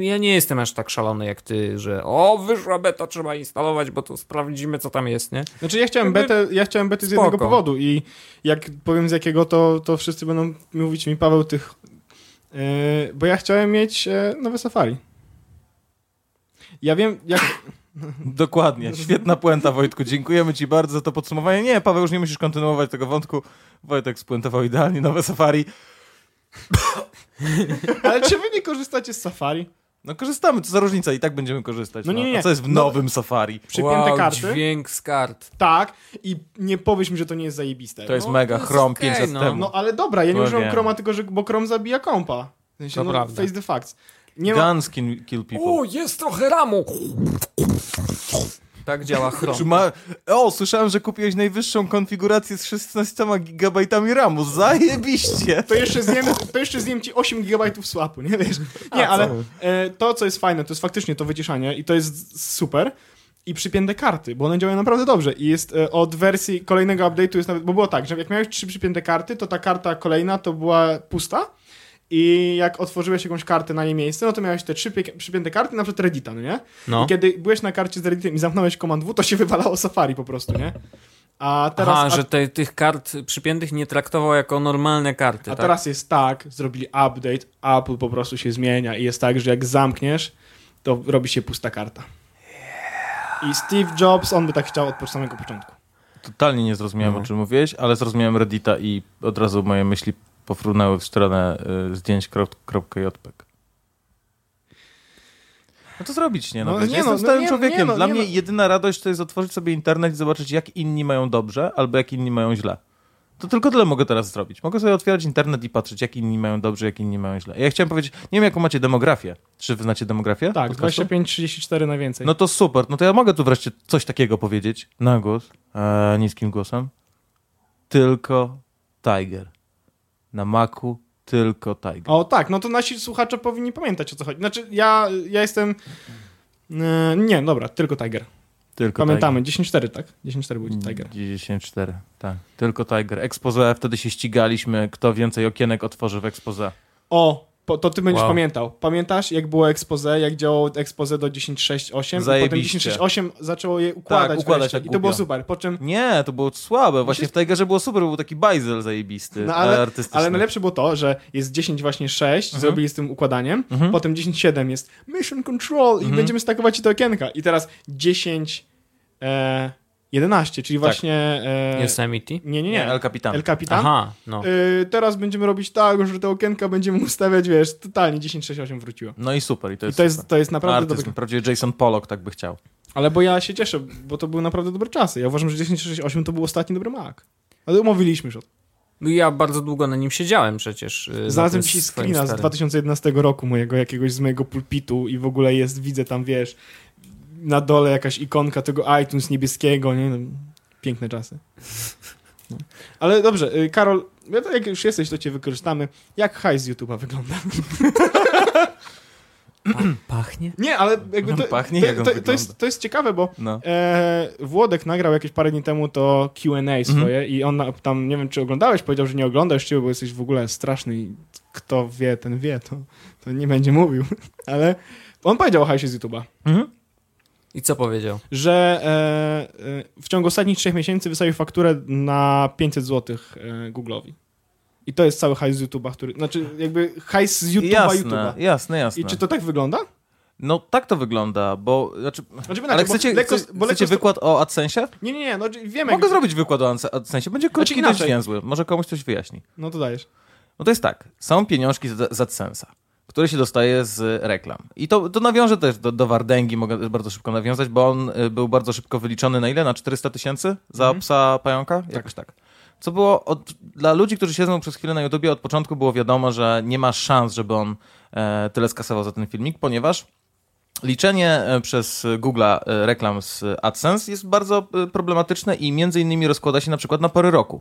Ja nie jestem aż tak szalony jak ty, że o, wyszła beta, trzeba instalować, bo to sprawdzimy, co tam jest, nie? Znaczy ja chciałem Jakby- betę, ja chciałem betę z Spoko. jednego powodu i jak powiem z jakiego, to, to wszyscy będą mówić mi, Paweł, tych... Yy, bo ja chciałem mieć e, nowe Safari. Ja wiem, jak... *laughs* Dokładnie. Świetna puenta, Wojtku. Dziękujemy ci bardzo za to podsumowanie. Nie, Paweł, już nie musisz kontynuować tego wątku. Wojtek spuentował idealnie nowe Safari. *laughs* Ale czy wy nie korzystacie z Safari? No korzystamy, to za różnica, i tak będziemy korzystać. No nie, nie. A co jest w No- nowym Safari? Przypięte wow, karty. dźwięk z kart. Tak. I nie powiesz mi, że to nie jest zajebiste. To jest No, mega, to Chrome okej, 5 lat no. temu. No ale dobra, ja nie No używam wiem. Chroma, tylko że, bo Chrome zabija kompa. W sensie, To no, prawda. face the facts. Nie ma... Guns can kill people. O, jest trochę ramu. Tak działa Chrome. Ma... O, słyszałem, że kupiłeś najwyższą konfigurację z 16 GB RAMu. Zajebiście! To jeszcze zjem, to jeszcze zjem ci 8 GB słapu, nie wiesz? Nie, ale e, to, co jest fajne, to jest faktycznie to wyciszanie i to jest super. I przypięte karty, bo one działają naprawdę dobrze. I jest e, od wersji kolejnego update'u jest nawet, bo było tak, że jak miałeś trzy przypięte karty, to ta karta kolejna to była pusta. I jak otworzyłeś jakąś kartę na jej miejsce, no to miałeś te trzy przypięte karty, na przykład Reddita, no nie? No. I kiedy byłeś na karcie z Redditem i zamknąłeś Command W, to się wywalało Safari po prostu, nie? A teraz, Aha, a, że te, tych kart przypiętych nie traktował jako normalne karty, a tak? teraz jest tak, zrobili update, Apple po prostu się zmienia i jest tak, że jak zamkniesz, to robi się pusta karta. I Steve Jobs, on by tak chciał od samego początku. Totalnie nie zrozumiałem, No. o czym mówiłeś, ale zrozumiałem Reddita i od razu moje myśli pofrunęły w stronę y, zdjęć krop- kropka .jpg. No to zrobić, nie? No, No nie jestem no, no stałym nie- człowiekiem. nie no, Dla nie mnie no. jedyna radość to jest otworzyć sobie internet i zobaczyć, jak inni mają dobrze, albo jak inni mają źle. To tylko tyle mogę teraz zrobić. Mogę sobie otwierać internet i patrzeć, jak inni mają dobrze, jak inni mają źle. Ja chciałem powiedzieć, nie wiem, jaką macie demografię. Czy wy znacie demografię? Tak, podcastu? 25-34 najwięcej. No to super. No to ja mogę tu wreszcie coś takiego powiedzieć na głos, e, niskim głosem. Tylko Tiger. Na Macu tylko Tiger. O tak, no to nasi słuchacze powinni pamiętać o co chodzi. Znaczy, ja, ja jestem... e, nie, dobra, tylko Tiger. Tylko Pamiętamy, 10-4, tak? 10-4 był Tiger. 10.4, tak. Tylko Tiger. Expose, wtedy się ścigaliśmy, kto więcej okienek otworzy w expose. O, po, to ty będziesz Wow. pamiętał. Pamiętasz, jak było expose, jak działało expose do 10.6.8 i potem Zajebiście. 10.6.8 zaczęło je układać, Tak, układać jak I to było super. Po czym Nie, to było słabe. Właśnie w Tigerze było super, był taki bajzel zajebisty, No, ale, artystyczny. ale najlepsze było to, że jest 10 właśnie 6, Mhm. zrobili z tym układaniem, Mhm. potem 10.7 jest Mission Control i Mhm. będziemy stakować ci te okienka. I teraz 10, e, 11, czyli właśnie... E, Yosemite? Nie, nie, Nie. El Capitan. El Capitan. Aha, no. E, teraz będziemy robić tak, że te okienka będziemy ustawiać, wiesz, totalnie 10.6.8 wróciło. No i super. I to I jest, to jest, to jest naprawdę Artyzm. dobre. Prawdziwie Jason Pollock tak by chciał. Ale bo ja się cieszę, bo to były naprawdę dobre czasy. Ja uważam, że 10.6.8 to był ostatni dobry Mac. Ale umówiliśmy już o to. No Ja bardzo długo na nim siedziałem przecież. Znalazłem na tym ci screena z starym. 2011 roku mojego, jakiegoś z mojego pulpitu i w ogóle jest, widzę tam, wiesz, na dole jakaś ikonka tego iTunes niebieskiego, nie? No, piękne czasy. No. Ale dobrze, y, Karol, jak już jesteś, to cię wykorzystamy. Jak hajs z YouTube'a wygląda? Pa pachnie? Nie, ale jakby to, Pachnie, to, to, to, jest, to jest ciekawe, bo No. e, Włodek nagrał jakieś parę dni temu to Q&A Mhm. swoje i on tam, nie wiem czy oglądałeś, powiedział, że nie oglądasz ciebie, bo jesteś w ogóle straszny i kto wie, ten wie, to, to nie będzie mówił. *laughs* Ale on powiedział o hajsie z YouTube'a, Mhm. I co powiedział? że e, e, w ciągu ostatnich trzech miesięcy wystawił fakturę na 500 zł e, Google'owi. I to jest cały hajs z YouTube'a, który, znaczy jakby hajs z YouTube'a Jasne, YouTube'a. jasne, jasne. I czy to tak wygląda? No tak to wygląda, bo... Znaczy, Znaczy, ale bo chcecie, lekko- chce, bo chcecie wykład o AdSense'ie? Nie, nie, nie, no wiemy. Mogę zrobić wykład o Adse- AdSense'ie, będzie krótki Znaczy dość więzły. Może komuś coś wyjaśni. No to dajesz. No to jest tak, są pieniążki z, z AdSense'a, które się dostaje z reklam. I to, to nawiążę też do, do Wardęgi, mogę bardzo szybko nawiązać, bo on y, był bardzo szybko wyliczony na ile? Na 400 tysięcy za Mhm. psa pająka? Jakoś tak. Co było od, dla ludzi, którzy siedzą przez chwilę na YouTubie, od początku było wiadomo, że nie ma szans, żeby on e, tyle skasował za ten filmik, ponieważ Liczenie e, przez Google'a e, reklam z AdSense jest bardzo e, problematyczne i między innymi rozkłada się na przykład na pory roku.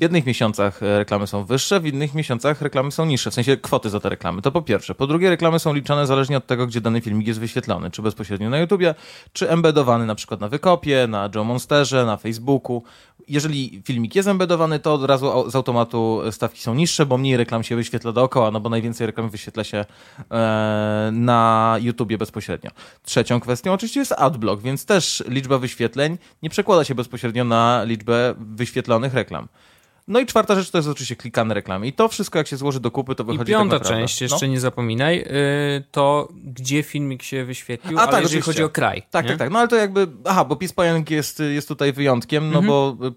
W jednych miesiącach e, reklamy są wyższe, w innych miesiącach reklamy są niższe, w sensie kwoty za te reklamy. To po pierwsze. Po drugie, reklamy są liczone zależnie od tego, gdzie dany filmik jest wyświetlony, czy bezpośrednio na YouTubie, czy embedowany na przykład na Wykopie, na Joe Monsterze, na Facebooku. Jeżeli filmik jest embedowany, to od razu z automatu stawki są niższe, bo mniej reklam się wyświetla dookoła, no bo najwięcej reklam wyświetla się e, na YouTubie bezpośrednio. Trzecią kwestią oczywiście jest adblock, więc też liczba wyświetleń nie przekłada się bezpośrednio na liczbę wyświetlonych reklam. No i czwarta rzecz to jest oczywiście klikane reklamy. I to wszystko jak się złoży do kupy, to I wychodzi piąta tak naprawdę. część, jeszcze nie zapominaj, y, to gdzie filmik się wyświetlił, A, ale tak, jeżeli oczywiście. chodzi o kraj. Tak, nie? tak, tak. No ale to jakby, aha, bo PiS Pająk jest, jest tutaj wyjątkiem, no Mhm. bo y,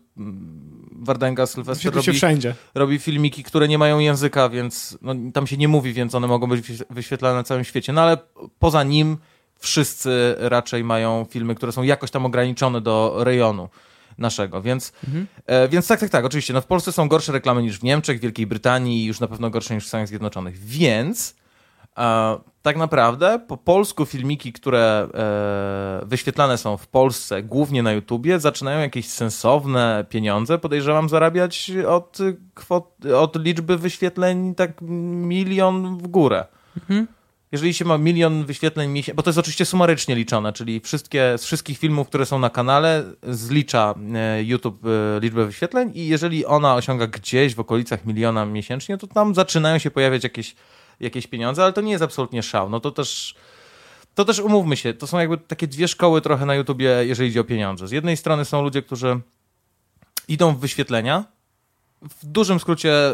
Wardęga Sylwester robi, wszędzie. robi filmiki, które nie mają języka, więc no, tam się nie mówi, więc one mogą być wyświe- wyświetlane na całym świecie. No ale poza nim wszyscy raczej mają filmy, które są jakoś tam ograniczone do rejonu naszego, więc, e, więc tak, tak, tak, oczywiście. No w Polsce są gorsze reklamy niż w Niemczech, Wielkiej Brytanii i już na pewno gorsze niż w Stanach Zjednoczonych, więc e, tak naprawdę po polsku filmiki, które e, wyświetlane są w Polsce, głównie na YouTubie, zaczynają jakieś sensowne pieniądze, podejrzewam, zarabiać od, kwot, od liczby wyświetleń tak milion w górę. Jeżeli się ma milion wyświetleń miesięcznie, bo to jest oczywiście sumarycznie liczone, czyli wszystkie, z wszystkich filmów, które są na kanale, zlicza e, YouTube e, liczbę wyświetleń i jeżeli ona osiąga gdzieś w okolicach miliona miesięcznie, to tam zaczynają się pojawiać jakieś, jakieś pieniądze, ale to nie jest absolutnie szał. No to też, to też umówmy się, to są jakby takie dwie szkoły trochę na YouTubie, jeżeli idzie o pieniądze. Z jednej strony są ludzie, którzy idą w wyświetlenia, w dużym skrócie e,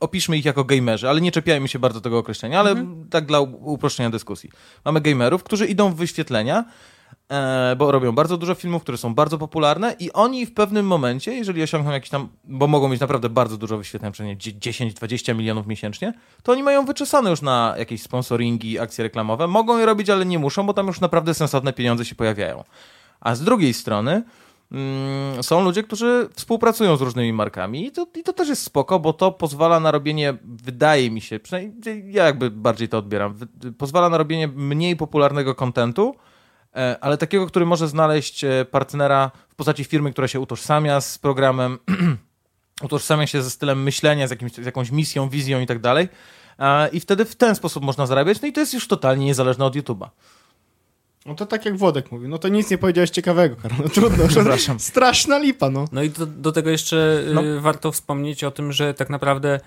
opiszmy ich jako gamerzy, ale nie czepiajmy się bardzo tego określenia, ale tak dla uproszczenia dyskusji. Mamy gamerów, którzy idą w wyświetlenia, e, bo robią bardzo dużo filmów, które są bardzo popularne i oni w pewnym momencie, jeżeli osiągną jakiś tam, bo mogą mieć naprawdę bardzo dużo wyświetleń, przynajmniej 10-20 milionów miesięcznie, to oni mają wyczesane już na jakieś sponsoringi, akcje reklamowe. Mogą je robić, ale nie muszą, bo tam już naprawdę sensowne pieniądze się pojawiają. A z drugiej strony są ludzie, którzy współpracują z różnymi markami i to, i to też jest spoko, bo to pozwala na robienie, wydaje mi się, przynajmniej ja jakby bardziej to odbieram, pozwala na robienie mniej popularnego kontentu, e, ale takiego, który może znaleźć e, partnera w postaci firmy, która się utożsamia z programem, *clears throat* utożsamia się ze stylem myślenia, z, jakimś, z jakąś misją, wizją i tak dalej. I wtedy w ten sposób można zarabiać, no i to jest już totalnie niezależne od YouTube'a. No to tak jak Włodek mówi, no to nic nie powiedziałeś ciekawego, Karol. No trudno, Przepraszam. Straszna lipa, no. No i do, do tego jeszcze y, No. warto wspomnieć o tym, że tak naprawdę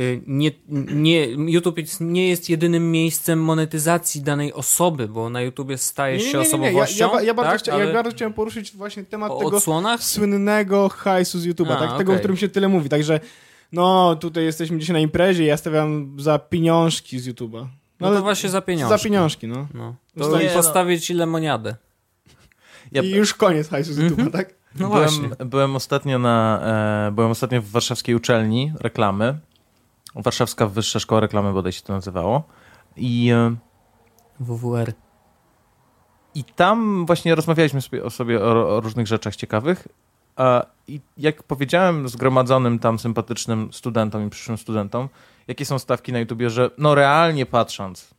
y, nie, nie, YouTube nie jest jedynym miejscem monetyzacji danej osoby, bo na YouTubie staje się Ja, osobowością. ja, ba- ja, bardzo tak, chcia, ale ja bardzo chciałem poruszyć właśnie temat o tego odsłonach? słynnego hajsu z YouTube'a, A, tak? Tego, o którym się tyle mówi. Także, no, tutaj jesteśmy dzisiaj na imprezie i ja stawiam za pieniążki z YouTube'a. No, to właśnie za pieniądze. Za pieniążki, no. No. To nie, no. postawić ile moniadę. Ja- I już koniec hajsu z YouTube'a, tak? No byłem, właśnie. byłem ostatnio na, e, byłem ostatnio w warszawskiej uczelni reklamy. Warszawska Wyższa Szkoła Reklamy bodaj się to nazywało. I, e, WWR. i tam właśnie rozmawialiśmy sobie o, sobie o, o różnych rzeczach ciekawych. A, I jak powiedziałem zgromadzonym tam sympatycznym studentom i przyszłym studentom, jakie są stawki na YouTubie, że no realnie patrząc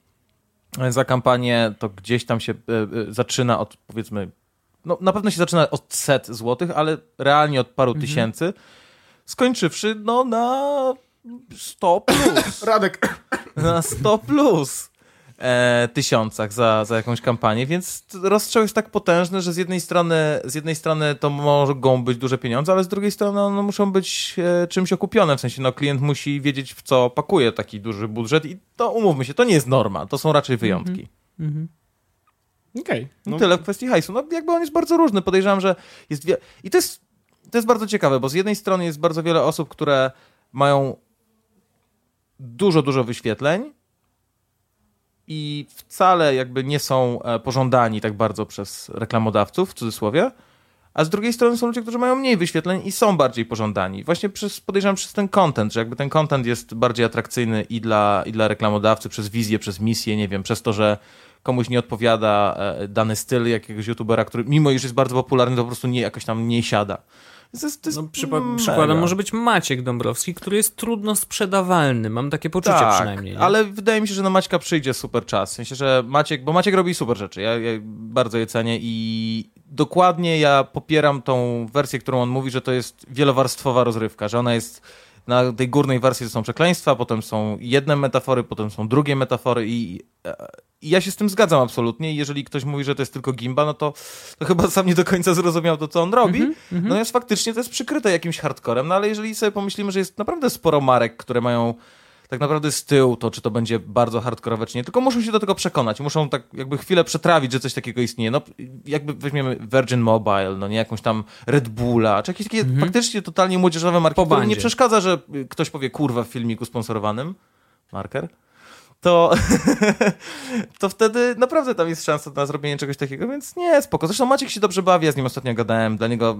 za kampanię, to gdzieś tam się e, e, zaczyna od powiedzmy, no na pewno się zaczyna od set złotych, ale realnie od paru tysięcy, skończywszy no na 100 plus. Radek, na 100 plus e, tysiącach za, za jakąś kampanię, więc rozstrzał jest tak potężny, że z jednej strony z jednej strony to mogą być duże pieniądze, ale z drugiej strony one muszą być e, czymś okupione, w sensie no klient musi wiedzieć w co pakuje taki duży budżet i to umówmy się, to nie jest norma, to są raczej wyjątki. okej. No. No, Tyle w kwestii hajsu. No jakby on jest bardzo różny. Podejrzewam, że jest. I to jest, to jest bardzo ciekawe, bo z jednej strony jest bardzo wiele osób, które mają dużo, dużo wyświetleń i wcale jakby nie są e, pożądani tak bardzo przez reklamodawców, w cudzysłowie, a z drugiej strony są ludzie, którzy mają mniej wyświetleń i są bardziej pożądani. Właśnie przez, podejrzewam przez ten content, że jakby ten content jest bardziej atrakcyjny i dla, i dla reklamodawcy, przez wizję, przez misję, nie wiem, przez to, że komuś nie odpowiada e, dany styl jakiegoś youtubera, który mimo iż jest bardzo popularny, to po prostu nie, jakoś tam nie siada. Jest, jest No, przypa- przykładem może być Maciek Dąbrowski, który jest trudno sprzedawalny. Mam takie poczucie tak, przynajmniej. Nie? ale wydaje mi się, że na Maćka przyjdzie super czas. W sensie, że Maciek, bo Maciek robi super rzeczy. Ja, ja bardzo je cenię i dokładnie ja popieram tą wersję, którą on mówi, że to jest wielowarstwowa rozrywka, że ona jest na tej górnej wersji są przekleństwa, potem są jedne metafory, potem są drugie metafory i, i ja się z tym zgadzam absolutnie. Jeżeli ktoś mówi, że to jest tylko gimba, no to, to chyba sam nie do końca zrozumiał to, co on robi. No jest faktycznie to jest przykryte jakimś hardcorem, no ale jeżeli sobie pomyślimy, że jest naprawdę sporo marek, które mają tak naprawdę z tyłu to, czy to będzie bardzo hardkorowe, czy nie, tylko muszą się do tego przekonać, muszą tak jakby chwilę przetrawić, że coś takiego istnieje. No, jakby weźmiemy Virgin Mobile, no nie, jakąś tam Red Bulla, czy jakieś takie faktycznie totalnie młodzieżowe marki, Po którym nie przeszkadza, że y, ktoś powie kurwa w filmiku sponsorowanym, marker, to, *laughs* to wtedy naprawdę tam jest szansa na zrobienie czegoś takiego, więc nie, spoko. Zresztą Maciek się dobrze bawi, ja z nim ostatnio gadałem, dla niego...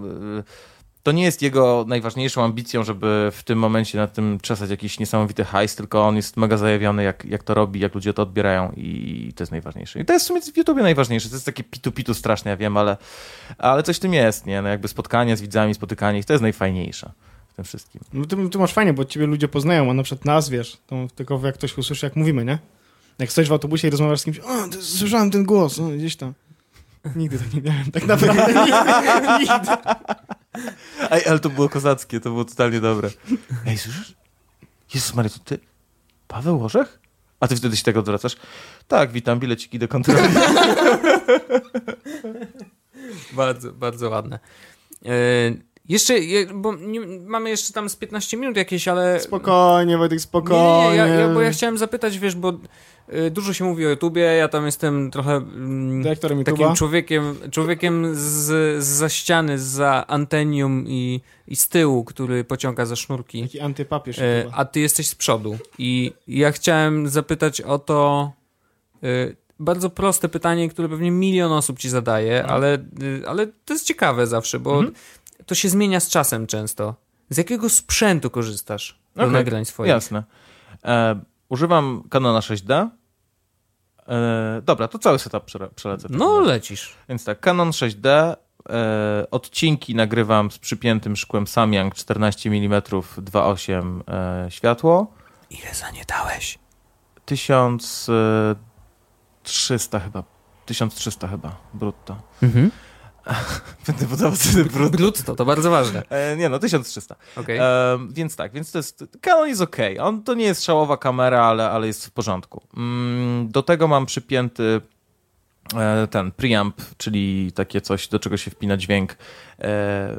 to nie jest jego najważniejszą ambicją, żeby w tym momencie na tym czesać jakiś niesamowity hajs, tylko on jest mega zajawiony, jak, jak to robi, jak ludzie to odbierają i to jest najważniejsze. I to jest w sumie w YouTubie najważniejsze. To jest takie pitu-pitu straszne, ja wiem, ale, ale coś w tym jest, nie? No jakby spotkanie z widzami, spotykanie ich, to jest najfajniejsze w tym wszystkim. No ty, ty masz fajnie, bo ciebie ludzie poznają, a na przykład nas, wiesz, to tylko jak ktoś usłyszy, jak mówimy, nie? Jak stoisz w autobusie i rozmawiasz z kimś, o, ty, słyszałem ten głos, no, gdzieś tam. Nigdy tak nie miałem, tak naprawdę *laughs* nigdy, nigdy. Ej, ale to było kozackie, to było totalnie dobre. Ej, słyszysz? Jezus Maria, to ty? Paweł Orzech? A ty wtedy się tego odwracasz? Tak, witam, bileciki do kontroli. *laughs* Bardzo, bardzo ładne. E, jeszcze, je- bo nie, mamy jeszcze tam z 15 minut jakieś, ale... Spokojnie, Wojtek, Nie, nie, spokojnie. nie, ja, ja, bo ja chciałem zapytać, wiesz, bo y, dużo się mówi o YouTubie, ja tam jestem trochę mm, takim YouTube'a. człowiekiem, człowiekiem z, za ściany, za antenium i, i z tyłu, który pociąga za sznurki. Taki antypapież YouTube'a. a ty jesteś z przodu. I ja chciałem zapytać o to e, bardzo proste pytanie, które pewnie milion osób ci zadaje, ale, y, ale to jest ciekawe zawsze, bo Mhm. To się zmienia z czasem często. Z jakiego sprzętu korzystasz do Okej, nagrań swoich? Jasne. E, używam Canona 6D. E, dobra, to cały setup przele- przelecę. No, lecisz. Więc tak, Canon 6D. E, odcinki nagrywam z przypiętym szkłem Samyang 14 mm 2.8 e, światło. Ile za nie dałeś? 1300 chyba. 1300 chyba brutto. Mhm. *laughs* Będę podawał ceny brutto. Brutto, to bardzo ważne. E, nie no, 1300. Okej. E, więc tak, więc to jest. Canon jest ok. On to nie jest szałowa kamera, ale, ale jest w porządku. Mm, do tego mam przypięty e, ten preamp, czyli takie coś, do czego się wpina dźwięk. E, e,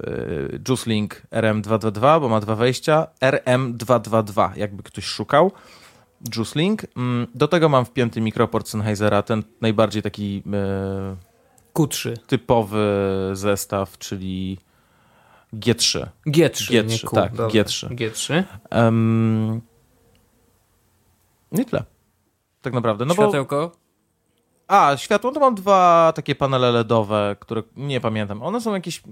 Juice Link RM222, bo ma dwa wejścia. RM222, jakby ktoś szukał. Juice Link. Mm, do tego mam wpięty mikroport Sennheisera, ten najbardziej taki e, Q3. typowy zestaw, czyli G3. G3, nie G3, Q. tak, Dobra. G3. G3. Um, nie tyle. Tak naprawdę. No bo, Światełko. a, światło to mam dwa takie panele LEDowe, które nie pamiętam. One są jakieś.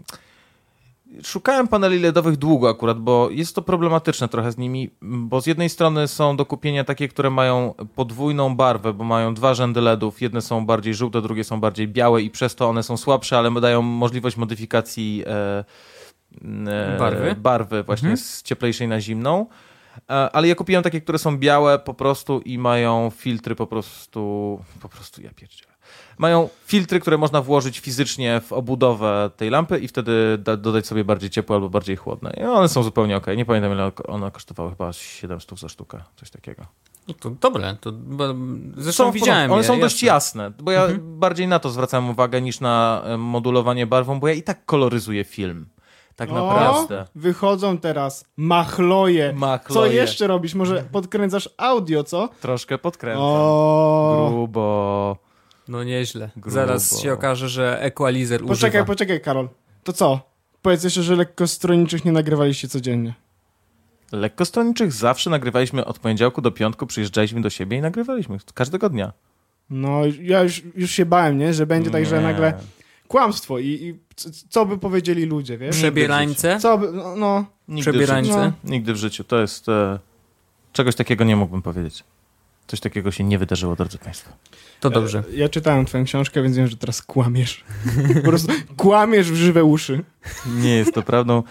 Szukałem paneli LEDowych długo akurat, bo jest to problematyczne trochę z nimi, bo z jednej strony są do kupienia takie, które mają podwójną barwę, bo mają dwa rzędy LEDów. Jedne są bardziej żółte, drugie są bardziej białe i przez to one są słabsze, ale dają możliwość modyfikacji e, e, Barwy? barwy właśnie Mhm. z cieplejszej na zimną. E, Ale ja kupiłem takie, które są białe po prostu i mają filtry po prostu. Po prostu ja pierdzielę. Mają filtry, które można włożyć fizycznie w obudowę tej lampy i wtedy da, dodać sobie bardziej ciepłe albo bardziej chłodne. I one są zupełnie ok. Nie pamiętam, ile one kosztowały, chyba 700 za sztukę, coś takiego. No to dobre. To, bo, zresztą Są widziałem. One je, są dość jasne. jasne, bo ja Mhm. bardziej na to zwracałem uwagę niż na e, modulowanie barwą, bo ja i tak koloryzuję film. Tak O, naprawdę. wychodzą teraz machloje. Co Machloje. jeszcze robisz? Może podkręcasz audio, co? Troszkę podkręcam. O, Grubo. No nieźle. Grubo. Zaraz się okaże, że equalizer Poczekaj, używa. poczekaj, Karol. To co? Powiedz jeszcze, że lekko stronniczych nie nagrywaliście codziennie. Lekkostronniczych zawsze nagrywaliśmy od poniedziałku do piątku, przyjeżdżaliśmy do siebie i nagrywaliśmy każdego dnia. No, ja już, już się bałem, nie? Że będzie tak, że Nie. nagle kłamstwo i, i co by powiedzieli ludzie, wiesz? Przebierańce? Co by, no, no Nigdy w Przebierańce? życiu. Nigdy w życiu. To jest... E, czegoś takiego nie mógłbym powiedzieć. Coś takiego się nie wydarzyło, drodzy Państwo. To dobrze. E, Ja czytałem twoją książkę, więc wiem, że teraz kłamiesz. po prostu kłamiesz w żywe uszy. Nie jest to prawdą.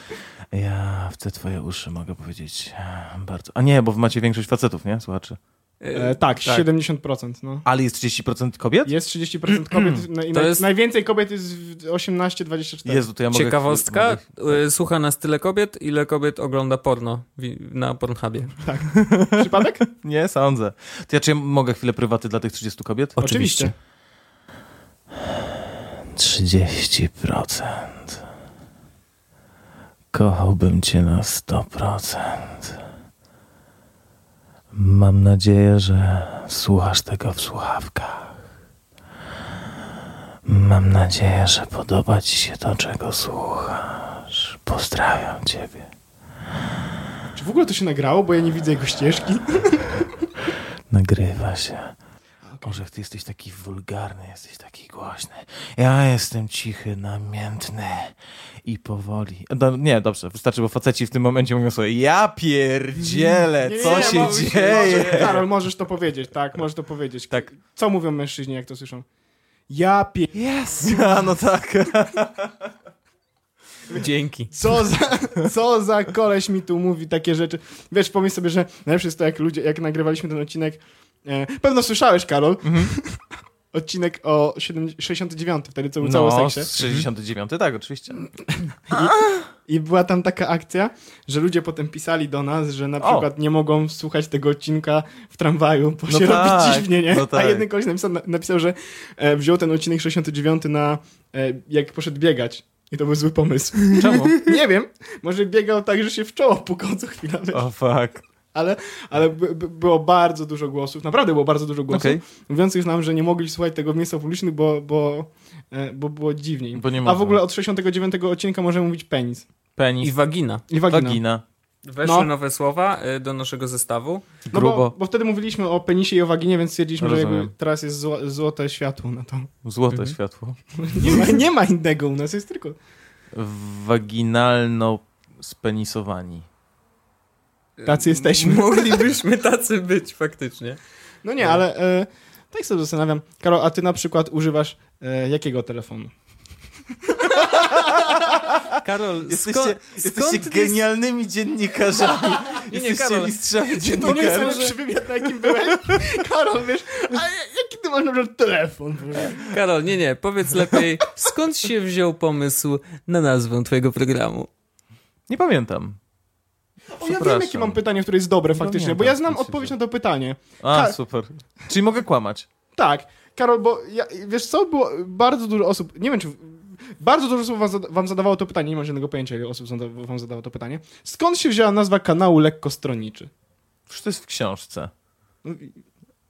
Ja w te twoje uszy mogę powiedzieć e, bardzo... A nie, bo wy macie większość facetów, nie? Słuchaczy. E, tak, 70%. No. Ale jest 30% kobiet? Jest 30% kobiet no, i To naj, jest- najwięcej kobiet jest w 18-24. Jezu, to ja mogę... Ciekawostka. mogę- y, Słucha nas tyle kobiet, ile kobiet ogląda porno na Pornhubie. *laughs* Przypadek? Nie sądzę. To ja czy ja mogę chwilę prywaty dla tych 30 kobiet? Oczywiście. 30%. Kochałbym cię na 100%. Mam nadzieję, że słuchasz tego w słuchawkach. Mam nadzieję, że podoba ci się to, czego słuchasz. Pozdrawiam ciebie. Czy w ogóle to się nagrało, bo ja nie widzę jego ścieżki? Nagrywa się. Orzech, ty jesteś taki wulgarny, jesteś taki głośny. Ja jestem cichy, namiętny i powoli. No, nie, dobrze, wystarczy, bo faceci w tym momencie mówią sobie ja pierdzielę, Nie, co nie, się możesz- dzieje? możesz- Karol, możesz to powiedzieć, tak, możesz to powiedzieć. Tak. Co mówią mężczyźni, jak to słyszą? Ja pie... Yes! *laughs* A, no tak. *laughs* Dzięki. Co za, co za koleś mi tu mówi takie rzeczy. Wiesz, pomyśl sobie, że najlepsze jest to, jak ludzie, jak nagrywaliśmy ten odcinek, pewno słyszałeś, Karol, Mhm. *laughs* odcinek o 7, 69, wtedy co był cały No, seksie. z 69, tak, oczywiście. I była tam taka akcja, że ludzie potem pisali do nas, że na O. przykład nie mogą słuchać tego odcinka w tramwaju, bo No się tak, robi dziwnie, nie? no tak. A jeden koleś napisał, napisał że e, wziął ten odcinek 69 na, e, jak poszedł biegać. I to był zły pomysł. Czemu? *laughs* nie wiem, może biegał tak, że się w czoło pukał co chwila? O, fuck. Ale, ale by, by było bardzo dużo głosów, naprawdę było bardzo dużo głosów, Okej. mówiących nam, że nie mogli słuchać tego w miejscach publicznych, bo, bo, e, bo było dziwniej. Bo nie A w ogóle od 69 odcinka możemy mówić penis. Penis, I wagina. I wagina. wagina, Weszły No. nowe słowa y, do naszego zestawu. No grubo, bo, bo wtedy mówiliśmy o penisie i o waginie, więc stwierdziliśmy, że Rozumiem. jakby teraz jest zło, złote światło na to. złote Mhm. światło. *laughs* Nie ma, nie ma innego u nas, jest tylko... Waginalno spenisowani. Tacy jesteśmy. Moglibyśmy tacy być, faktycznie. No nie, ale e, tak sobie zastanawiam. Karol, a ty na przykład używasz e, jakiego telefonu? *laughs* Karol, Jesteście, skąd, jesteście skąd ty- gienialnymi dziennikarzami. *laughs* Nie, nie, jesteście Karol. mistrzami To nie jest dziennikarzy. najlepszy wywiad, na jakim byłeś? *laughs* Karol, wiesz, a jaki ty masz na przykład telefon? Karol, nie, nie, powiedz lepiej, skąd się wziął pomysł na nazwę twojego programu? Nie pamiętam. O, ja wiem, jakie mam pytanie, które jest dobre faktycznie, bo pamiętam, ja znam co się odpowiedź na to pytanie. A, Ka- super. Czyli mogę kłamać. Tak, Karol, bo ja, wiesz co, było bardzo dużo osób, nie wiem czy, bardzo dużo osób wam, zada, wam zadawało to pytanie, nie mam żadnego pojęcia, ile osób zada, wam zadawało to pytanie. Skąd się wzięła nazwa kanału Lekkostronniczy? Przecież to jest w książce. No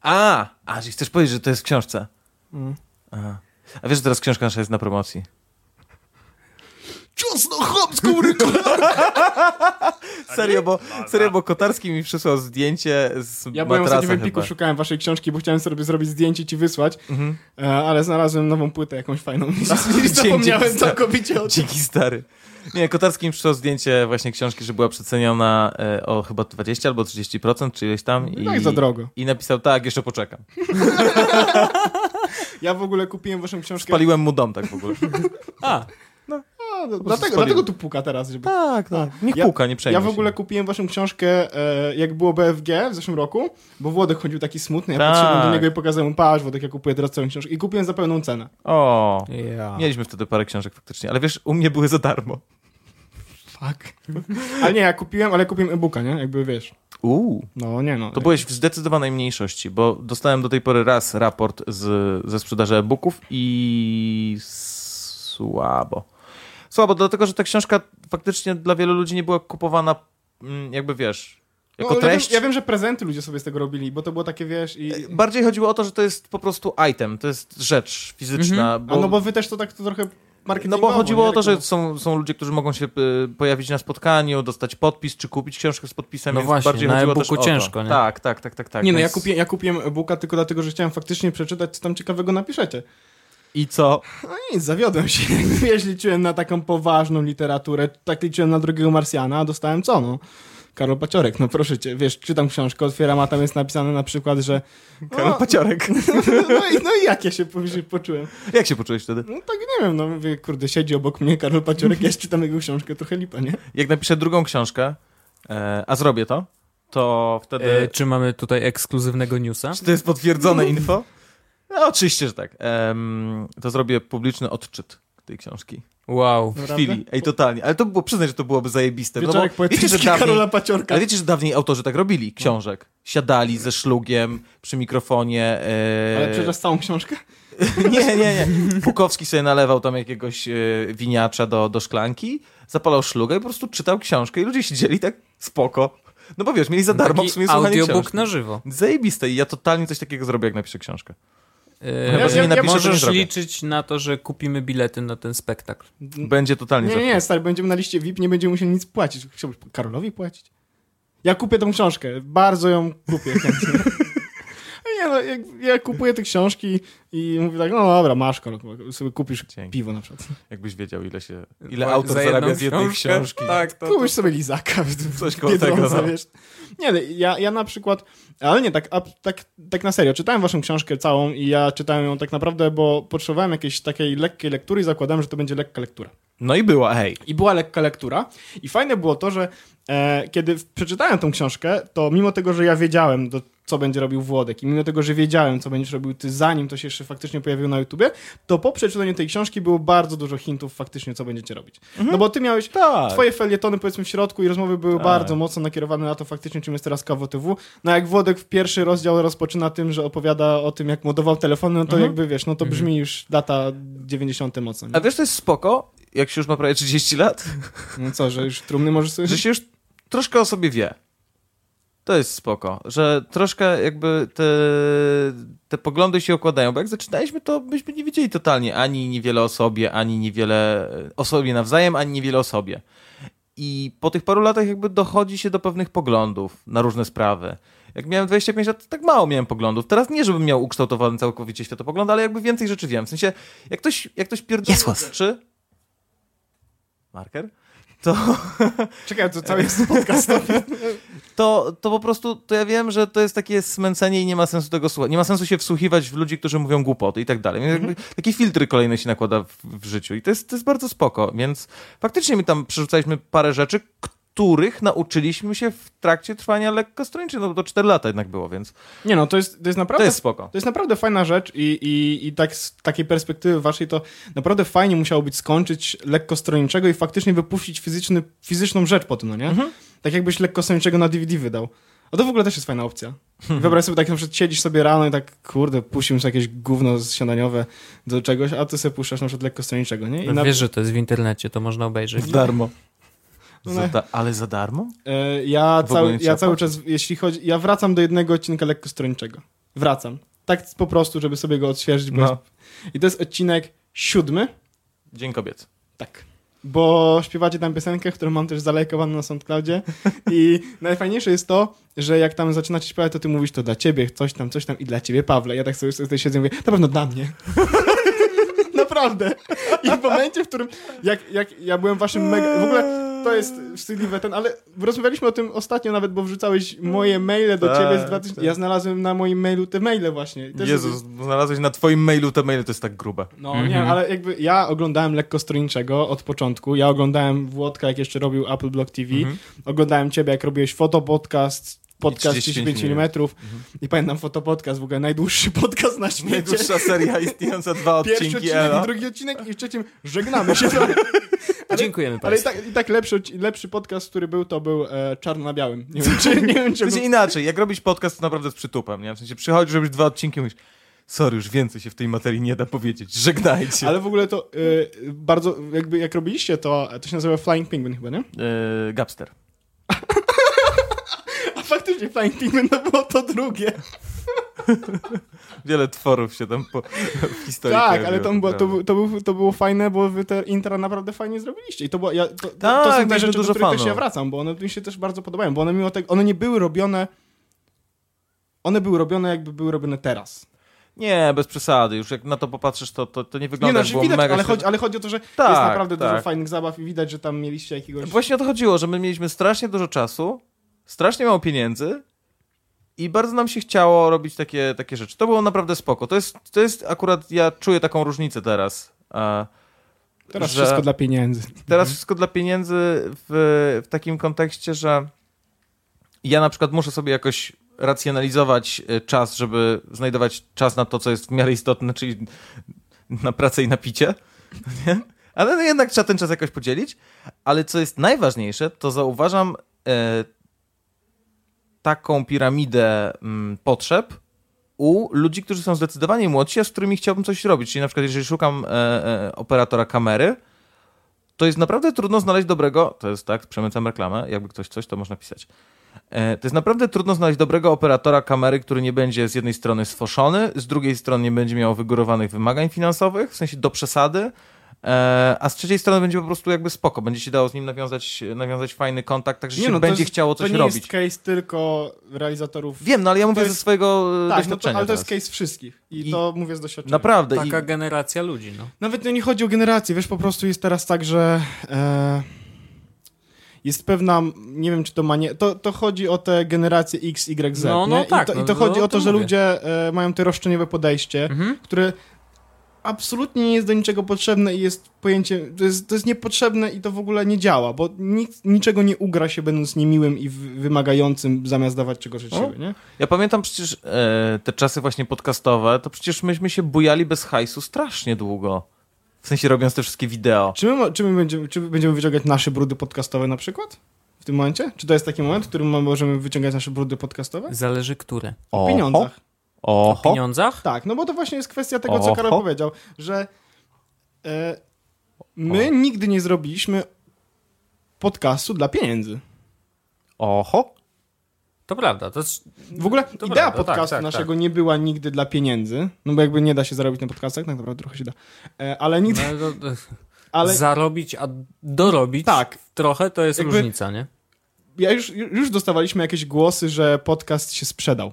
A, a, chcesz powiedzieć, że to jest w książce. Mm. Aha. A wiesz, że teraz książka nasza jest na promocji. Ciosno chłopską! *laughs* Serio, bo, serio, bo Kotarski mi przysłał zdjęcie z Ja byłem w chyba. szukałem waszej książki, bo chciałem sobie zrobić zdjęcie i ci wysłać, Mhm. e, ale znalazłem nową płytę jakąś fajną *laughs* i zapomniałem całkowicie o tym. Dzięki stary. Nie, Kotarski mi przysłał zdjęcie właśnie książki, że była przeceniona e, o chyba 20 albo 30%, czy ileś tam. I tak za drogo. I napisał, tak, jeszcze poczekam. *laughs* Ja w ogóle kupiłem waszą książkę... Spaliłem mu dom tak w ogóle. A, A, no, dlatego, dlatego tu puka teraz, żeby... tak, tak. Niech Ja- puka, nie przejmuj Ja w ogóle się. kupiłem waszą książkę, e, jak było BFG w zeszłym roku, bo Włodek chodził taki smutny, ja Tak. podszedłem do niego i pokazałem mu, patrz Włodek, ja kupuję teraz całą książkę i kupiłem za pełną cenę. O, ja. mieliśmy wtedy parę książek faktycznie, ale wiesz, u mnie były za darmo. Fuck. *laughs* ale nie, ja kupiłem, ale kupiłem e-booka, nie? Jakby wiesz. Uuu. No nie no. To byłeś w zdecydowanej mniejszości, bo dostałem do tej pory raz raport z, ze sprzedaży e-booków i słabo. Słabo, dlatego że ta książka faktycznie dla wielu ludzi nie była kupowana, mm, jakby wiesz, No, jako ale ja, wiem, treść. ja wiem, że prezenty ludzie sobie z tego robili, bo to było takie, wiesz, i... Bardziej chodziło o to, że to jest po prostu item, to jest rzecz fizyczna. A no bo wy też to tak to trochę No bo chodziło nie? o to, że Reklama. są, są ludzie, którzy mogą się y, pojawić na spotkaniu, dostać podpis, czy kupić książkę z podpisem. No więc właśnie, bardziej na e-booku ciężko, nie? Tak, tak, tak, tak. tak Nie no, ja więc- kupiłem, ja kupiłem e-booka tylko dlatego, że chciałem faktycznie przeczytać, co tam ciekawego napiszecie. I co? No nic, zawiodłem się. *laughs* Wiesz, liczyłem na taką poważną literaturę, tak liczyłem na drugiego Marsjana, a dostałem co, no? Karol Paciorek, no proszę cię, wiesz, czytam książkę, otwieram, a tam jest napisane na przykład, że... Karol O, Paciorek. *laughs* no, i, no i jak ja się poczułem? Jak się poczułeś wtedy? No tak nie wiem, no mówię, kurde, siedzi obok mnie Karol Paciorek, ja *laughs* czytam jego książkę, trochę lipa, nie? Jak napiszę drugą książkę, e, a zrobię to, to wtedy... E, czy mamy tutaj ekskluzywnego newsa? Czy to jest potwierdzone info? No, oczywiście, że tak. Em, to zrobię publiczny odczyt tej książki. Wow. W chwili. Ej, totalnie. Ale to było, przyznać, że to byłoby zajebiste. No bo Wieczorek wiecie, że dawniej, Karola Paciorka. ale wiecie, że dawniej autorzy tak robili, książek. Siadali ze szlugiem przy mikrofonie. E... Ale przeczytasz całą książkę? *laughs* Nie, nie, nie. Bukowski sobie nalewał tam jakiegoś e, winiacza do, do szklanki, zapalał szlugę i po prostu czytał książkę i ludzie siedzieli tak spoko. No bo wiesz, mieli za darmo w Taki sumie słuchanie audiobook książki. na żywo. Zajebiste i ja totalnie coś takiego zrobię, jak napiszę książkę. Chyba, że nie nie możesz liczyć na to, że kupimy bilety na ten spektakl. Będzie totalnie Nie, nie, stary, będziemy na liście VIP, nie będziemy musieli nic płacić. Chciałbyś Karolowi płacić? Ja kupię tą książkę, bardzo ją kupię chętnie. *laughs* Nie no, jak, ja kupuję te książki i mówię tak, no dobra, masz kolok, sobie kupisz Dzięki. piwo na przykład. Jakbyś wiedział, ile się. Ile Za autor zarabia z jednej książkę? książki. Tak, to, Kupisz sobie lizaka, Coś koło tego, no. wiesz. Nie, ale ja, ja na przykład, ale nie, tak, a, tak, tak na serio, czytałem waszą książkę całą i ja czytałem ją tak naprawdę, bo potrzebowałem jakiejś takiej lekkiej lektury i zakładałem, że to będzie lekka lektura. No i była, hej. I była lekka lektura. I fajne było to, że e, kiedy przeczytałem tą książkę, to mimo tego, że ja wiedziałem, do, co będzie robił Włodek i mimo tego, że wiedziałem, co będziesz robił ty, zanim to się jeszcze faktycznie pojawiło na YouTubie, to po przeczytaniu tej książki było bardzo dużo hintów faktycznie, co będziecie robić. No bo ty miałeś Tak. twoje felietony powiedzmy w środku i rozmowy były Tak. bardzo mocno nakierowane na to faktycznie, czym jest teraz KWTW. No jak Włodek w pierwszy rozdział rozpoczyna tym, że opowiada o tym, jak modował telefony, no to Mhm. jakby wiesz, no to brzmi już data 90 mocno. Nie? A wiesz, to jest spoko, jak się już ma prawie 30 lat, No co, że już trumny możesz sobie że się już troszkę o sobie wie. To jest spoko, że troszkę jakby te, te poglądy się układają, bo jak zaczynaliśmy, to byśmy nie wiedzieli totalnie ani niewiele o sobie, ani niewiele o sobie nawzajem, ani niewiele o sobie. I po tych paru latach jakby dochodzi się do pewnych poglądów na różne sprawy. Jak miałem 25 lat, to tak mało miałem poglądów. Teraz nie, żebym miał ukształtowany całkowicie światopogląd, ale jakby więcej rzeczy wiem. W sensie, jak ktoś, jak ktoś pierdoli rzeczy... Marker? To, *laughs* Czekaj, to cały jest podcast. *laughs* to, to po prostu, to ja wiem, że to jest takie smęcenie i nie ma sensu tego słuchać. Nie ma sensu się wsłuchiwać w ludzi, którzy mówią głupoty i tak dalej. Jakby Takie filtry kolejne się nakłada w, w życiu i to jest, to jest bardzo spoko. Więc faktycznie my tam przerzucaliśmy parę rzeczy, których nauczyliśmy się w trakcie trwania lekkostronniczego. No to 4 lata jednak było, więc Nie no, to jest, to jest naprawdę... to jest spoko. To jest naprawdę fajna rzecz i, i, i tak z takiej perspektywy waszej to naprawdę fajnie musiało być skończyć lekkostronniczego i faktycznie wypuścić fizyczny, fizyczną rzecz po tym, no nie? Mhm. Tak jakbyś lekkostronniczego na DVD wydał. A to w ogóle też jest fajna opcja. *laughs* Wyobraź sobie tak, na przykład siedzisz sobie rano i tak, kurde, puścił sobie jakieś gówno śniadaniowe do czegoś, a ty sobie puszczasz na przykład lekkostronniczego, nie? I na, No Wiesz, że to jest w internecie, to można obejrzeć. darmo. No Za na- da- ale za darmo? e, ja, cały, ja cały czas, jeśli chodzi, ja wracam do jednego odcinka lekkostronniczego. Wracam. Tak po prostu, żeby sobie go odświeżyć. No. I to jest odcinek siódmy. Dzień kobiet. Tak. Bo śpiewacie tam piosenkę, którą mam też zalajkowaną na SoundCloudzie i *laughs* najfajniejsze jest to, że jak tam zaczynacie śpiewać, to ty mówisz to dla ciebie, coś tam, coś tam i dla ciebie, Pawle. Ja tak sobie tutaj siedzę i mówię, na pewno dla mnie. *laughs* Naprawdę. I w momencie, w którym, jak, jak ja byłem waszym mega, w ogóle to jest wstydliwe ten, ale rozmawialiśmy o tym ostatnio nawet, bo wrzucałeś moje maile do Tak, ciebie z 2000, tak. ja znalazłem na moim mailu te maile właśnie. Też Jezus, znalazłeś na twoim mailu te maile, to jest tak grube. no nie, ale jakby ja oglądałem lekko stronniczego od początku. Ja oglądałem Włodka, jak jeszcze robił Apple Block TV. Oglądałem ciebie, jak robiłeś fotopodcast, podcast 35 35 mm. I pamiętam fotopodcast, w ogóle najdłuższy *laughs* podcast na świecie. Najdłuższa seria istniejąca dwa Pierwszy odcinki odcinek Ela. i drugi odcinek i w trzecim żegnamy się. *laughs* Dziękujemy Ale i Państwu. tak, i tak lepszy, lepszy podcast, który był, to był e, Czarno na Białym. Nie wiem, czy... Nie wiem, W czy sensie inaczej, jak robić podcast, to naprawdę z przytupem, nie? W sensie przychodzisz, robisz dwa odcinki i mówisz, sorry, już więcej się w tej materii nie da powiedzieć, żegnajcie. ale w ogóle to e, bardzo, jakby jak robiliście to, to się nazywa Flying Penguin chyba, nie? Yy, Gapster. Faktycznie Flying Penguin to było to drugie. Wiele tworów się tam po, w historii Tak, ale tam było, to, to, był, to było fajne, bo wy te intra naprawdę fajnie zrobiliście. I to, było, ja, to, to, to Tak, są te rzeczy, do dużo których też ja wracam, bo one mi się też bardzo podobają, bo one mimo tego, one nie były robione one były robione jakby były robione teraz. Nie, bez przesady, już jak na to popatrzysz, to, to, to nie Nie, wygląda, znaczy jak było widać, mega ale chodzi, ale chodzi o to, że Tak, jest naprawdę tak. dużo fajnych zabaw i widać, że tam mieliście jakiegoś... Właśnie o to chodziło, że my mieliśmy strasznie dużo czasu, strasznie mało pieniędzy i bardzo nam się chciało robić takie, takie rzeczy. To było naprawdę spoko. To jest, to jest akurat, ja czuję taką różnicę teraz. e, Teraz wszystko dla pieniędzy. Teraz wszystko dla pieniędzy w, w takim kontekście, że ja na przykład muszę sobie jakoś racjonalizować e, czas, żeby znajdować czas na to, co jest w miarę istotne, czyli na pracę i na picie. *laughs* Nie? Ale jednak trzeba ten czas jakoś podzielić. Ale co jest najważniejsze, to zauważam e, taką piramidę mm, potrzeb u ludzi, którzy są zdecydowanie młodsi, a z którymi chciałbym coś robić. Czyli na przykład, jeżeli szukam e, e, operatora kamery, to jest naprawdę trudno znaleźć dobrego. To jest tak, przemycam reklamę. Jakby ktoś coś, to można pisać. E, To jest naprawdę trudno znaleźć dobrego operatora kamery, który nie będzie z jednej strony sfoszony, z drugiej strony nie będzie miał wygórowanych wymagań finansowych, w sensie do przesady, a z trzeciej strony będzie po prostu jakby spoko, będzie się dało z nim nawiązać, nawiązać fajny kontakt, tak że Nie się no, to będzie jest- chciało To coś nie robić. jest case tylko realizatorów. Wiem, no ale ja mówię jest- ze swojego e, tak, no to, doświadczenia ale to jest teraz. case wszystkich. I, I- to mówię z doświadczenia. Naprawdę. Taka I, generacja ludzi, no. Nawet nie chodzi o generację, wiesz, po prostu jest teraz tak, że e, jest pewna, nie wiem czy to ma nie, to, to chodzi o te generacje X, Y, Z, No, no nie? tak, I to, no i to to chodzi o o to, że mówię. ludzie e, mają te roszczeniowe podejście, Mhm. które absolutnie nie jest do niczego potrzebne i jest pojęcie, to jest, to jest niepotrzebne i to w ogóle nie działa, bo nic, niczego nie ugra się będąc niemiłym i w, wymagającym zamiast dawać czego życzliwy, nie? ja pamiętam przecież e, te czasy właśnie podcastowe, to przecież myśmy się bujali bez hajsu strasznie długo. W sensie robiąc te wszystkie wideo. Czy my, czy my będziemy, czy będziemy wyciągać nasze brudy podcastowe na przykład? W tym momencie? Czy to jest taki moment, w którym my możemy wyciągać nasze brudy podcastowe? Zależy które. O pieniądzach. O Oho. pieniądzach? Tak, no bo to właśnie jest kwestia tego, co Oho. Karol powiedział, że e, my nigdy nie zrobiliśmy podcastu dla pieniędzy. Oho. To prawda. To jest... W ogóle To idea prawda, tak, podcastu tak, naszego nie była nigdy dla pieniędzy, no bo jakby nie da się zarobić na podcastach, tak naprawdę trochę się da, e, ale nigdy, No, to- *laughs* ale Zarobić, a dorobić tak, trochę to jest Jakby- różnica, nie? ja już, już dostawaliśmy jakieś głosy, że podcast się sprzedał.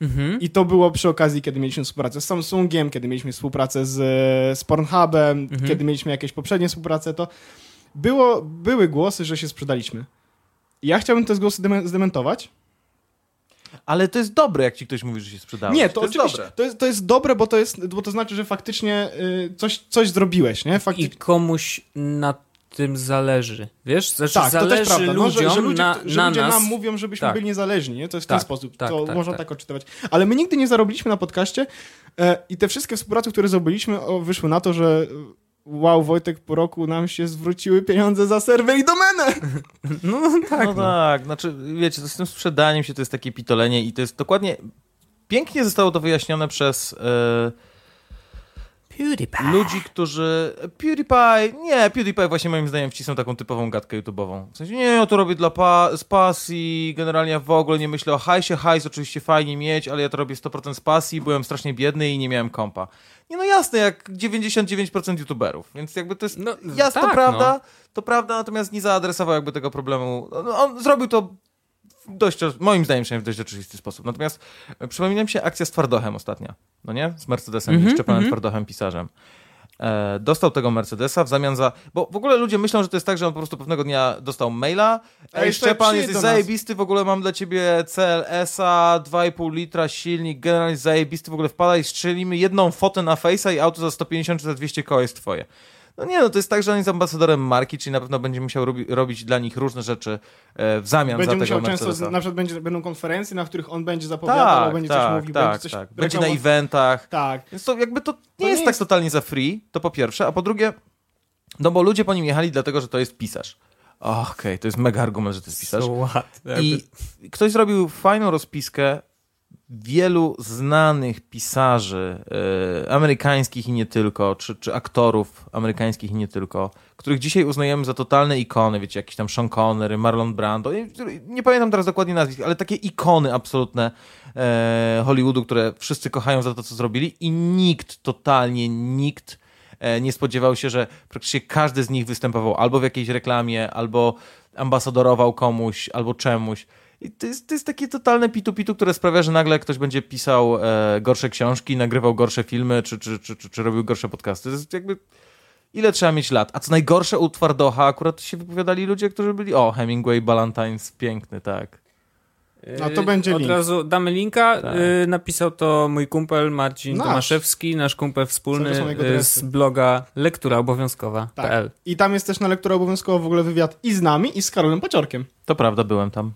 Mhm. I to było przy okazji, kiedy mieliśmy współpracę z Samsungiem, kiedy mieliśmy współpracę z, z Pornhubem, Mhm. kiedy mieliśmy jakieś poprzednie współprace, to było, były głosy, że się sprzedaliśmy. I ja chciałbym te głosy deme- zdementować. Ale to jest dobre, jak ci ktoś mówi, że się sprzedałeś. Nie, to, jest oczywiście, dobre. to jest, to jest dobre, bo to, jest, bo to znaczy, że faktycznie y, coś, coś zrobiłeś, nie? I Faktycznie. komuś na tym zależy. Wiesz? Znaczy Tak, to zależy też prawda. No, że, że ludzie, na, że na ludzie nas. nam mówią, żebyśmy Tak. byli niezależni, nie? To jest w Tak, ten sposób. tak, to tak, można tak. tak. odczytywać. Ale my nigdy nie zarobiliśmy na podcaście e, i te wszystkie współprace, które zrobiliśmy, o, wyszły na to, że e, wow, Wojtek, po roku nam się zwróciły pieniądze za serwer i domenę. *laughs* No tak. no, No. tak, znaczy, wiecie, to z tym sprzedaniem się to jest takie pitolenie i to jest dokładnie... Pięknie zostało to wyjaśnione przez e, PewDiePie. ludzi, którzy... PewDiePie, nie, PewDiePie właśnie moim zdaniem wcisnął taką typową gadkę YouTube'ową. W sensie, nie, ja to robię dla pa z pasji, generalnie ja w ogóle nie myślę o hajsie, hajs oczywiście fajnie mieć, ale ja to robię 100% z pasji, byłem strasznie biedny i nie miałem kompa. Nie no jasne, jak 99% YouTuberów, więc jakby to jest... No, Jasne, tak, to prawda, no. to prawda, natomiast nie zaadresował jakby tego problemu. No, on zrobił to dość, moim zdaniem, przynajmniej w dość oczywisty sposób. Natomiast e, przypomina mi się akcja z Twardochem ostatnia, no nie? Z Mercedesem Mhm, i Szczepanem mhm. Twardochem, pisarzem. E, dostał tego Mercedesa w zamian za... Bo w ogóle ludzie myślą, że to jest tak, że on po prostu pewnego dnia dostał maila. Ej, Szczepan, jesteś zajebisty, w ogóle mam dla ciebie CLS-a, 2,5 litra, silnik, generalnie zajebisty, w ogóle wpadaj, strzelimy jedną fotę na Face'a i auto za 150 czy za 200 koła jest twoje. No nie, no to jest tak, że on jest ambasadorem marki, czyli na pewno będzie musiał robi, robić dla nich różne rzeczy e, w zamian Będzie za tego musiał często, Mercedesa. z- na przykład będzie, będą konferencje, na których on będzie zapowiadał, tak, będzie coś tak, mówił, tak, będzie coś tak. Będzie na eventach. Tak. Więc to jakby to nie nie jest tak jest- totalnie za free, to po pierwsze, a po drugie, no bo ludzie po nim jechali dlatego, że to jest pisarz. Okej, to jest mega argument, że to jest pisarz. So? I ktoś zrobił fajną rozpiskę wielu znanych pisarzy e, amerykańskich i nie tylko, czy, czy aktorów amerykańskich i nie tylko, których dzisiaj uznajemy za totalne ikony, wiecie, jakiś tam Sean Connery, Marlon Brando, nie, nie pamiętam teraz dokładnie nazwisk, ale takie ikony absolutne e, Hollywoodu, które wszyscy kochają za to, co zrobili i nikt, totalnie nikt e, nie spodziewał się, że praktycznie każdy z nich występował albo w jakiejś reklamie, albo ambasadorował komuś, albo czemuś. I to jest, to jest takie totalne pitu-pitu, które sprawia, że nagle ktoś będzie pisał e, gorsze książki, nagrywał gorsze filmy, czy, czy, czy, czy, czy robił gorsze podcasty. To jest jakby... Ile trzeba mieć lat? A co najgorsze u Twardocha akurat się wypowiadali ludzie, którzy byli... O, Hemingway, Ballantines, piękny, tak. No to będzie Od link. razu damy linka. Tak. Y, napisał to mój kumpel Marcin Nasz. Tomaszewski, nasz kumpel wspólny y, z bloga lektura obowiązkowa.pl. Tak. I tam jest też na lekturę obowiązkowo w ogóle wywiad i z nami, i z Karolem Paciorkiem. To prawda, byłem tam.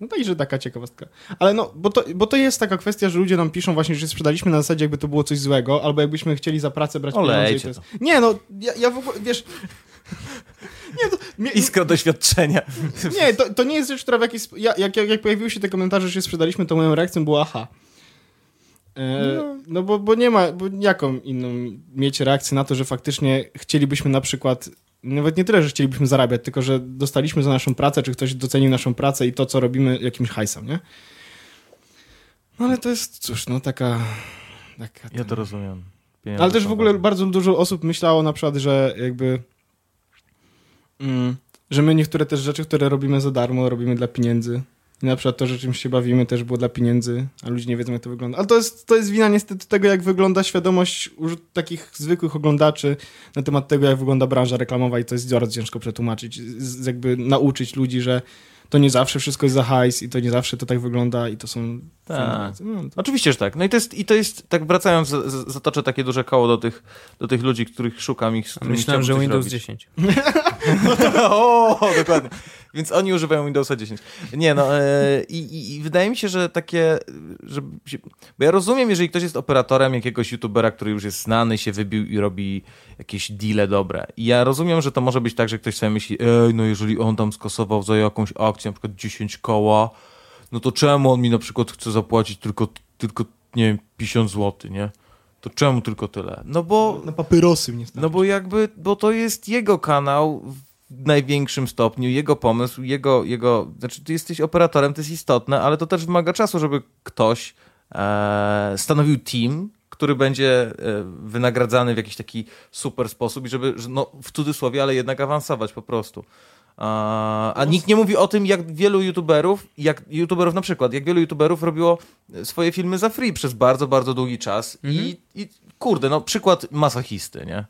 No także taka ciekawostka. Ale no, bo to, bo to jest taka kwestia, że ludzie nam piszą właśnie, że sprzedaliśmy na zasadzie, jakby to było coś złego, albo jakbyśmy chcieli za pracę brać Olejcie pieniądze. I to jest... Nie, no, ja, ja w ogóle, wiesz... *laughs* Nie, to, mnie, Iskra doświadczenia. nie to, to nie jest rzecz, która w jakiś... Ja, jak, jak, jak pojawiły się te komentarze, że się sprzedaliśmy, to moją reakcją była aha. E, no bo, bo nie ma, bo jaką inną mieć reakcję na to, że faktycznie chcielibyśmy na przykład, nawet nie tyle, że chcielibyśmy zarabiać, tylko że dostaliśmy za naszą pracę, czy ktoś docenił naszą pracę i to, co robimy, jakimś hajsem, nie? No ale to jest, cóż, no taka... taka Ja to rozumiem. pieniądze Ale też w ogóle bardzo dużo osób myślało na przykład, że jakby. Mm, że my niektóre też rzeczy, które robimy za darmo, robimy dla pieniędzy. I na przykład to, że czymś się bawimy, też było dla pieniędzy, a ludzie nie wiedzą, jak to wygląda. Ale to jest, to jest wina niestety tego, jak wygląda świadomość takich zwykłych oglądaczy na temat tego, jak wygląda branża reklamowa i to jest bardzo ciężko przetłumaczyć. Z, jakby nauczyć ludzi, że to nie zawsze wszystko jest za hajs i to nie zawsze to tak wygląda i to są... Tak. No, to... Oczywiście, że tak. No i to jest, i to jest tak wracając, z- z- zatoczę takie duże koło do tych, do tych ludzi, których szukam ich, z którymi Myślałem, że Windows robić. 10. *laughs* *laughs* o, dokładnie. Więc oni używają Windowsa 10. Nie, no e, i, i, wydaje mi się, że takie, że bo ja rozumiem, jeżeli ktoś jest operatorem jakiegoś youtubera, który już jest znany, się wybił i robi jakieś deale dobre. I ja rozumiem, że to może być tak, że ktoś sobie myśli, ej, no jeżeli on tam skasował za jakąś akcję, na przykład 10 koła, no to czemu on mi na przykład chce zapłacić tylko, tylko nie wiem, 50 zł, nie? To czemu tylko tyle? No bo... Na papierosy mnie No bo jakby, bo to jest jego kanał w największym stopniu, jego pomysł, jego, jego, znaczy ty jesteś operatorem, to jest istotne, ale to też wymaga czasu, żeby ktoś e, stanowił team, który będzie e, wynagradzany w jakiś taki super sposób i żeby, że no, w cudzysłowie, ale jednak awansować po prostu. A, nikt nie mówi o tym, jak wielu youtuberów, jak youtuberów na przykład, jak wielu youtuberów robiło swoje filmy za free przez bardzo, bardzo długi czas i, i kurde, no przykład masochisty, nie?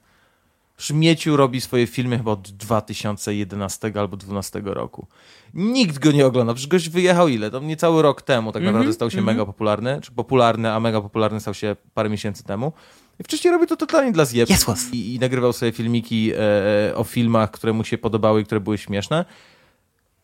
Szmieciu robi swoje filmy chyba od 2011 albo 2012 roku. Nikt go nie ogląda. Przecież gość wyjechał ile? To niecały rok temu tak naprawdę stał się mega popularny. Czy popularny, a mega popularny stał się parę miesięcy temu. Wcześniej robił to totalnie dla zjeb. I, I nagrywał sobie filmiki e, o filmach, które mu się podobały i które były śmieszne.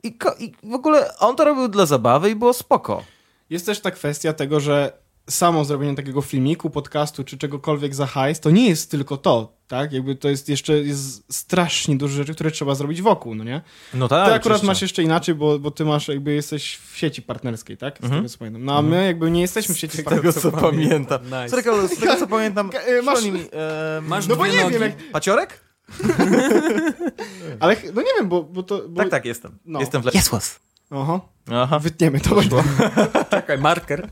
I, I w ogóle on to robił dla zabawy i było spoko. Jest też ta kwestia tego, że samo zrobienie takiego filmiku, podcastu czy czegokolwiek za hajs, to nie jest tylko to, tak? Jakby to jest jeszcze jest strasznie dużo rzeczy, które trzeba zrobić wokół, no nie? No Ty tak. akurat oczywiście. masz jeszcze inaczej, bo, bo ty masz jakby jesteś w sieci partnerskiej, tak? Z Mhm. tego co pamiętam. No a my jakby nie jesteśmy w sieci Z tego co partnerskiej. pamiętam. Nice. Z tego, z tego co pamiętam. masz- mi, e, Masz No bo nie nogi. wiem, jak... Paciorek? Ale no nie wiem, bo, bo to... Bo... Tak, tak, jestem. No. Jestem w le- Jesłas. Aha, Aha. wytniemy to. *laughs* Czekaj, marker.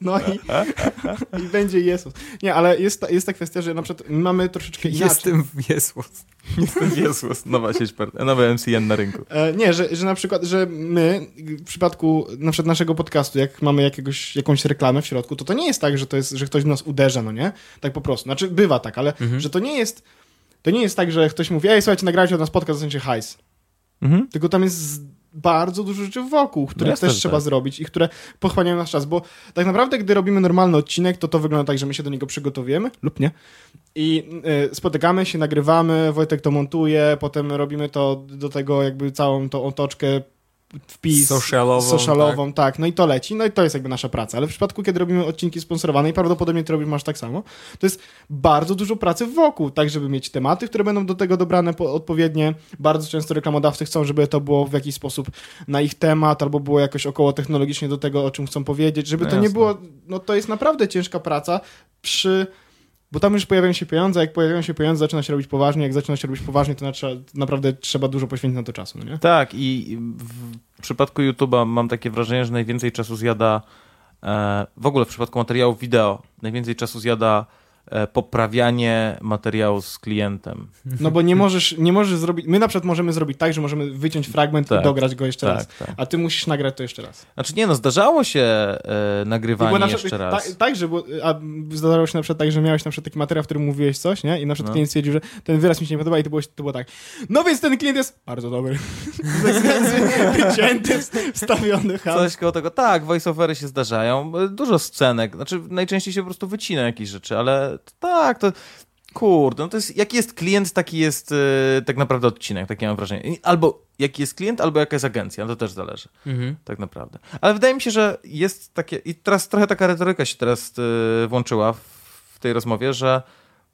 No i, *laughs* i będzie Jezus. Nie, ale jest ta, jest ta kwestia, że na przykład my mamy troszeczkę inaczej. Jestem Jesłos. *laughs* Jestem Jesłas. Nowa sieć, nowy MCN na rynku. E, nie, że, że na przykład, że my w przypadku na przykład naszego podcastu, jak mamy jakiegoś, jakąś reklamę w środku, to to nie jest tak, że to jest, że ktoś w nas uderza, no nie? Tak po prostu. Znaczy bywa tak, ale że to nie jest to nie jest tak, że ktoś mówi, ej, słuchajcie, nagrajcie od nas podcast, dostańcie hajs. Mhm. Tylko tam jest bardzo dużo rzeczy wokół, które jasne, też trzeba tak. zrobić i które pochłaniają nasz czas, bo tak naprawdę, gdy robimy normalny odcinek, to to wygląda tak, że my się do niego przygotowujemy lub nie i y, spotykamy się, nagrywamy, Wojtek to montuje, potem robimy to do tego jakby całą tą otoczkę wpis Socialową, socialową tak. no i to leci, no i to jest jakby nasza praca, ale w przypadku, kiedy robimy odcinki sponsorowane i prawdopodobnie ty robisz masz tak samo, to jest bardzo dużo pracy wokół, tak żeby mieć tematy, które będą do tego dobrane po, odpowiednie. Bardzo często reklamodawcy chcą, żeby to było w jakiś sposób na ich temat, albo było jakoś około technologicznie do tego, o czym chcą powiedzieć, żeby No to nie było, no to jest naprawdę ciężka praca przy... Bo tam już pojawiają się pieniądze, jak pojawiają się pieniądze, zaczyna się robić poważnie, jak zaczyna się robić poważnie, to naprawdę trzeba dużo poświęcić na to czasu, no nie? Tak, i w przypadku YouTube'a mam takie wrażenie, że najwięcej czasu zjada, e, w ogóle w przypadku materiałów wideo, najwięcej czasu zjada poprawianie materiału z klientem. No bo nie możesz, nie możesz zrobić. My na przykład możemy zrobić tak, że możemy wyciąć fragment Tak, i dograć go jeszcze tak, raz. tak. A ty musisz nagrać to jeszcze raz. Znaczy nie no, zdarzało się e, nagrywanie na jeszcze przykład, raz. Tak, tak, że było, a zdarzało się na przykład tak, że miałeś na przykład taki materiał, w którym mówiłeś coś, nie? I na przykład No. klient stwierdził, że ten wyraz mi się nie podoba i to było, to było tak. No więc ten klient jest bardzo dobry. *laughs* Wycięty, wstawiony ham. Coś koło tego. Tak, voiceovery się zdarzają. E, Dużo scenek. Znaczy, najczęściej się po prostu wycina jakieś rzeczy, ale tak, to. Kurde, no to jest. Jaki jest klient, taki jest e, tak naprawdę odcinek, takie mam wrażenie. Albo jaki jest klient, albo jaka jest agencja, no to też zależy. Mhm. Tak naprawdę. Ale wydaje mi się, że jest takie. I teraz trochę taka retoryka się teraz e, włączyła w, w tej rozmowie, że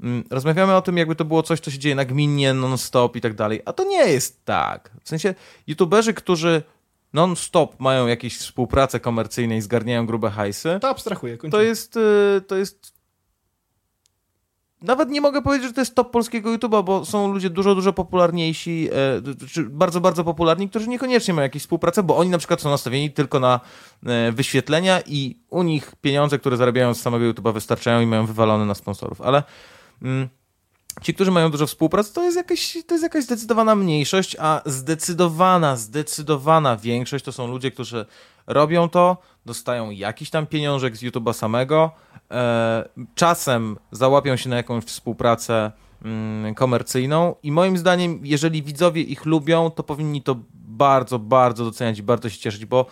mm, rozmawiamy o tym, jakby to było coś, co się dzieje nagminnie, non-stop i tak dalej. A to nie jest tak. W sensie, youtuberzy, którzy non-stop mają jakieś współpracę komercyjne i zgarniają grube hajsy, To abstrahuję. to jest, y, to jest nawet nie mogę powiedzieć, że to jest top polskiego YouTube'a, bo są ludzie dużo, dużo popularniejsi, e, czy bardzo, bardzo popularni, którzy niekoniecznie mają jakieś współpracę, bo oni na przykład są nastawieni tylko na e, wyświetlenia i u nich pieniądze, które zarabiają z samego YouTube'a wystarczają i mają wywalone na sponsorów, ale mm, ci, którzy mają dużo współpracy, to jest, jakaś, to jest jakaś zdecydowana mniejszość, a zdecydowana, zdecydowana większość to są ludzie, którzy robią to, dostają jakiś tam pieniążek z YouTube'a samego, czasem załapią się na jakąś współpracę mm, komercyjną i moim zdaniem, jeżeli widzowie ich lubią, to powinni to bardzo, bardzo doceniać i bardzo się cieszyć, bo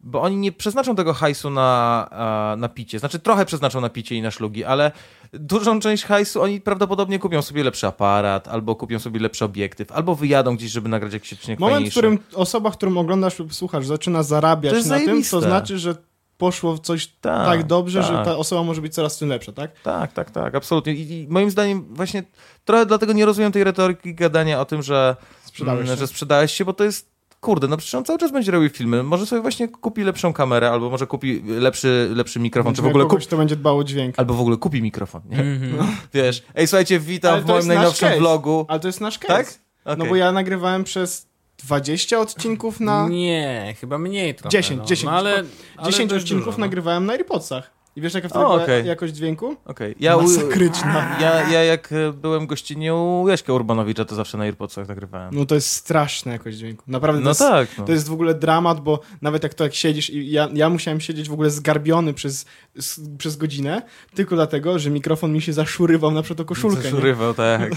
bo oni nie przeznaczą tego hajsu na, e, na picie. Znaczy trochę przeznaczą na picie i na szlugi, ale dużą część hajsu oni prawdopodobnie kupią sobie lepszy aparat, albo kupią sobie lepszy obiektyw, albo wyjadą gdzieś, żeby nagrać jakiś odcinek Moment, w fajniejszy. którym osoba, którą oglądasz lub słuchasz, zaczyna zarabiać na tym, zajebiste. to znaczy, że poszło coś Tak, tak, dobrze, że tak. ta osoba może być coraz tym lepsza, tak? Tak, tak, tak, absolutnie. I, I moim zdaniem właśnie trochę dlatego nie rozumiem tej retoryki gadania o tym, że Sprzedałeś mm, się. że sprzedałeś się, bo to jest kurde, no przecież on cały czas będzie robił filmy. Może sobie właśnie kupi lepszą kamerę, albo może kupi lepszy, lepszy mikrofon, czy w ogóle kupi, kto będzie dbał o dźwięk. albo w ogóle kupi mikrofon, nie? Mhm. Wiesz, ej, słuchajcie, witam w to moim najnowszym vlogu. Ale to jest nasz case. Tak? No Okej. bo ja nagrywałem przez 20 odcinków na... Nie, chyba mniej trochę. 10, no. 10. No, ale, ale 10 dość odcinków dużo, no. nagrywałem na AirPodsach. I wiesz, jaka wtedy O, okej. jakość dźwięku? Okej, ja, Masakryczna. ja, ja jak e, byłem gościnnie u Jaśka Urbanowicza, to zawsze na AirPodsach nagrywałem. No to jest straszna jakość dźwięku. Naprawdę to, No jest, tak, no. to jest w ogóle dramat, bo nawet jak to jak siedzisz i ja, ja musiałem siedzieć w ogóle zgarbiony przez, s- przez godzinę, tylko dlatego, że mikrofon mi się zaszurywał na przykład o koszulkę. nie? Zaszurywał, tak. *laughs*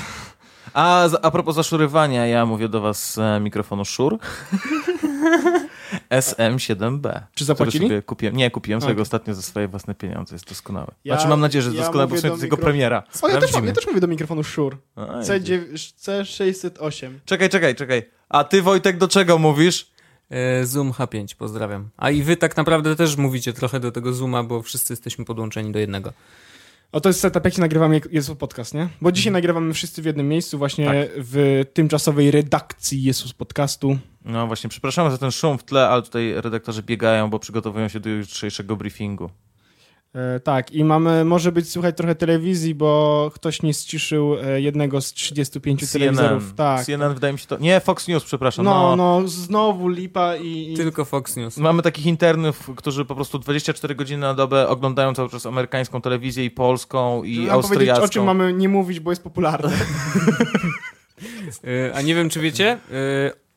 A, a propos zaszurywania, ja mówię do was z e, mikrofonu Shure. *laughs* SM7B. Czy zapłacili? kupiłem, nie, kupiłem sobie go ostatnio za swoje własne pieniądze. Jest doskonały. Ja- znaczy mam nadzieję, że ja doskonały, bo to jest jego mikro- premiera. O, ja też, mam, ja też mówię do mikrofonu Shure. A, C9, C608. Czekaj, czekaj, czekaj. A ty Wojtek do czego mówisz? E, Zoom H5, pozdrawiam. A i wy tak naprawdę też mówicie trochę do tego Zooma, bo wszyscy jesteśmy podłączeni do jednego. O, to jest setup, jaki nagrywamy Jezus Podcast, nie? Bo dzisiaj nagrywamy wszyscy w jednym miejscu, właśnie w tymczasowej redakcji Jezus Podcastu. No właśnie, przepraszamy za ten szum w tle, ale tutaj redaktorzy biegają, bo przygotowują się do jutrzejszego briefingu. E, tak, i mamy, może być słychać trochę telewizji, bo ktoś nie ściszył e, jednego z 35 telewizorów. Tak. CNN wydaje mi się to... Nie, Fox News, przepraszam. No, no, znowu lipa i... i... Tylko Fox News. Mamy takich internów, którzy po prostu 24 godziny na dobę oglądają cały czas amerykańską telewizję i polską i powiedzieć, austriacką. o czym mamy nie mówić, bo jest popularne. *laughs* E, A nie wiem, czy wiecie,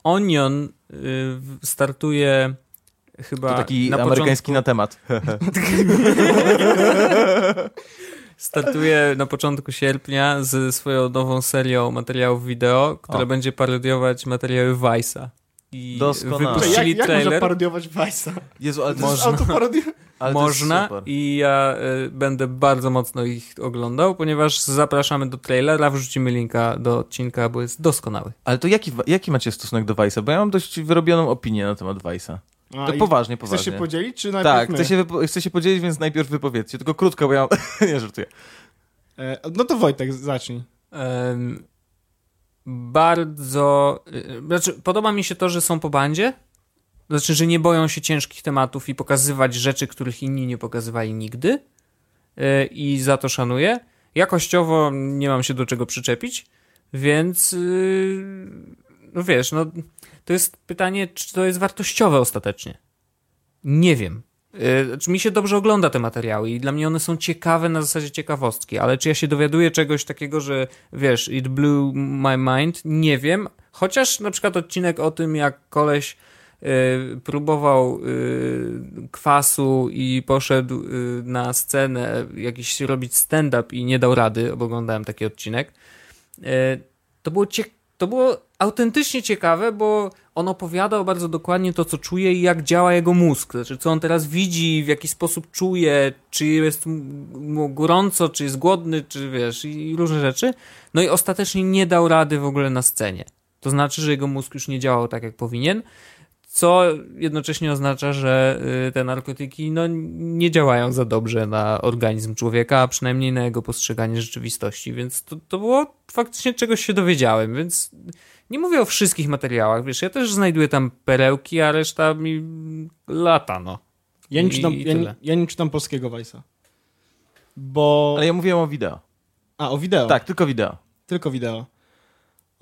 Onion startuje chyba To taki na amerykański początku, na temat. *laughs* startuje na początku sierpnia z swoją nową serią materiałów wideo, która O. będzie parodiować materiały Vice'a. I Doskonale. jak, wypuścili jak można trailer. parodiować Vice'a? Jezu, ale to To jest, autoparodia? ale to jest Można i ja y, będę bardzo mocno ich oglądał, ponieważ zapraszamy do trailera, wrzucimy linka do odcinka, bo jest doskonały. Ale to jaki, jaki macie stosunek do Vice'a? Bo ja mam dość wyrobioną opinię na temat Vice'a. A, To i poważnie, Chcesz poważnie. się podzielić, czy najpierw Tak, my? chcę się, wypo- chcę się podzielić, więc najpierw wypowiedzcie. Tylko krótko, bo ja *laughs* nie żartuję. E, No to Wojtek, zacznij. Em, bardzo. y, Znaczy, podoba mi się to, że są po bandzie. Znaczy, że nie boją się ciężkich tematów i pokazywać rzeczy, których inni nie pokazywali nigdy. Y, I za to szanuję. Jakościowo nie mam się do czego przyczepić, więc. y, No wiesz, no. To jest pytanie, czy to jest wartościowe ostatecznie. Nie wiem. Y, Znaczy, mi się dobrze ogląda te materiały i dla mnie one są ciekawe na zasadzie ciekawostki, ale czy ja się dowiaduję czegoś takiego, że wiesz, it blew my mind? Nie wiem. Chociaż na przykład odcinek o tym, jak koleś y, próbował y, kwasu i poszedł y, na scenę jakiś robić stand-up i nie dał rady, bo oglądałem taki odcinek. To było cie- to było autentycznie ciekawe, bo on opowiadał bardzo dokładnie to, co czuje i jak działa jego mózg. Znaczy, co on teraz widzi, w jaki sposób czuje, czy jest mu gorąco, czy jest głodny, czy wiesz, i różne rzeczy. No i ostatecznie nie dał rady w ogóle na scenie. To znaczy, że jego mózg już nie działał tak, jak powinien, co jednocześnie oznacza, że y, te narkotyki no, nie działają za dobrze na organizm człowieka, a przynajmniej na jego postrzeganie rzeczywistości, więc to, to było faktycznie czegoś się dowiedziałem, więc nie mówię o wszystkich materiałach, wiesz, ja też znajduję tam perełki, a reszta mi lata, no. Ja nie czytam, ja, nie- ja nie czytam polskiego Vice'a. Bo... Ale ja mówiłem o wideo. A, o wideo. Tak, tylko wideo. Tylko wideo.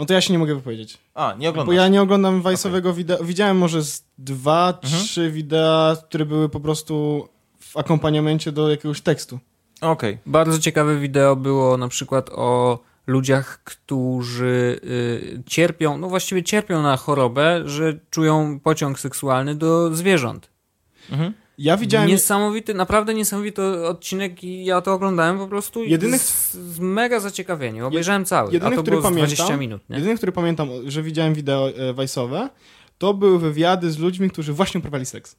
No to ja się nie mogę wypowiedzieć. A, nie Bo oglądasz. ja nie oglądam Vice'owego wideo. Widziałem może z dwa, Mhm. trzy wideo, które były po prostu w akompaniamencie do jakiegoś tekstu. Okej. Bardzo ciekawe wideo było na przykład o ludziach, którzy y, cierpią, no właściwie cierpią na chorobę, że czują pociąg seksualny do zwierząt. Mhm. Ja widziałem... Niesamowity, naprawdę niesamowity odcinek i ja to oglądałem po prostu Jedynych- z, z mega zaciekawieniem. Obejrzałem cały, jedyny, a to który było pamiętam- 20 minut. Nie? Jedyny, który pamiętam, że widziałem wideo e, Vice'owe, to były wywiady z ludźmi, którzy właśnie uprawiali seks.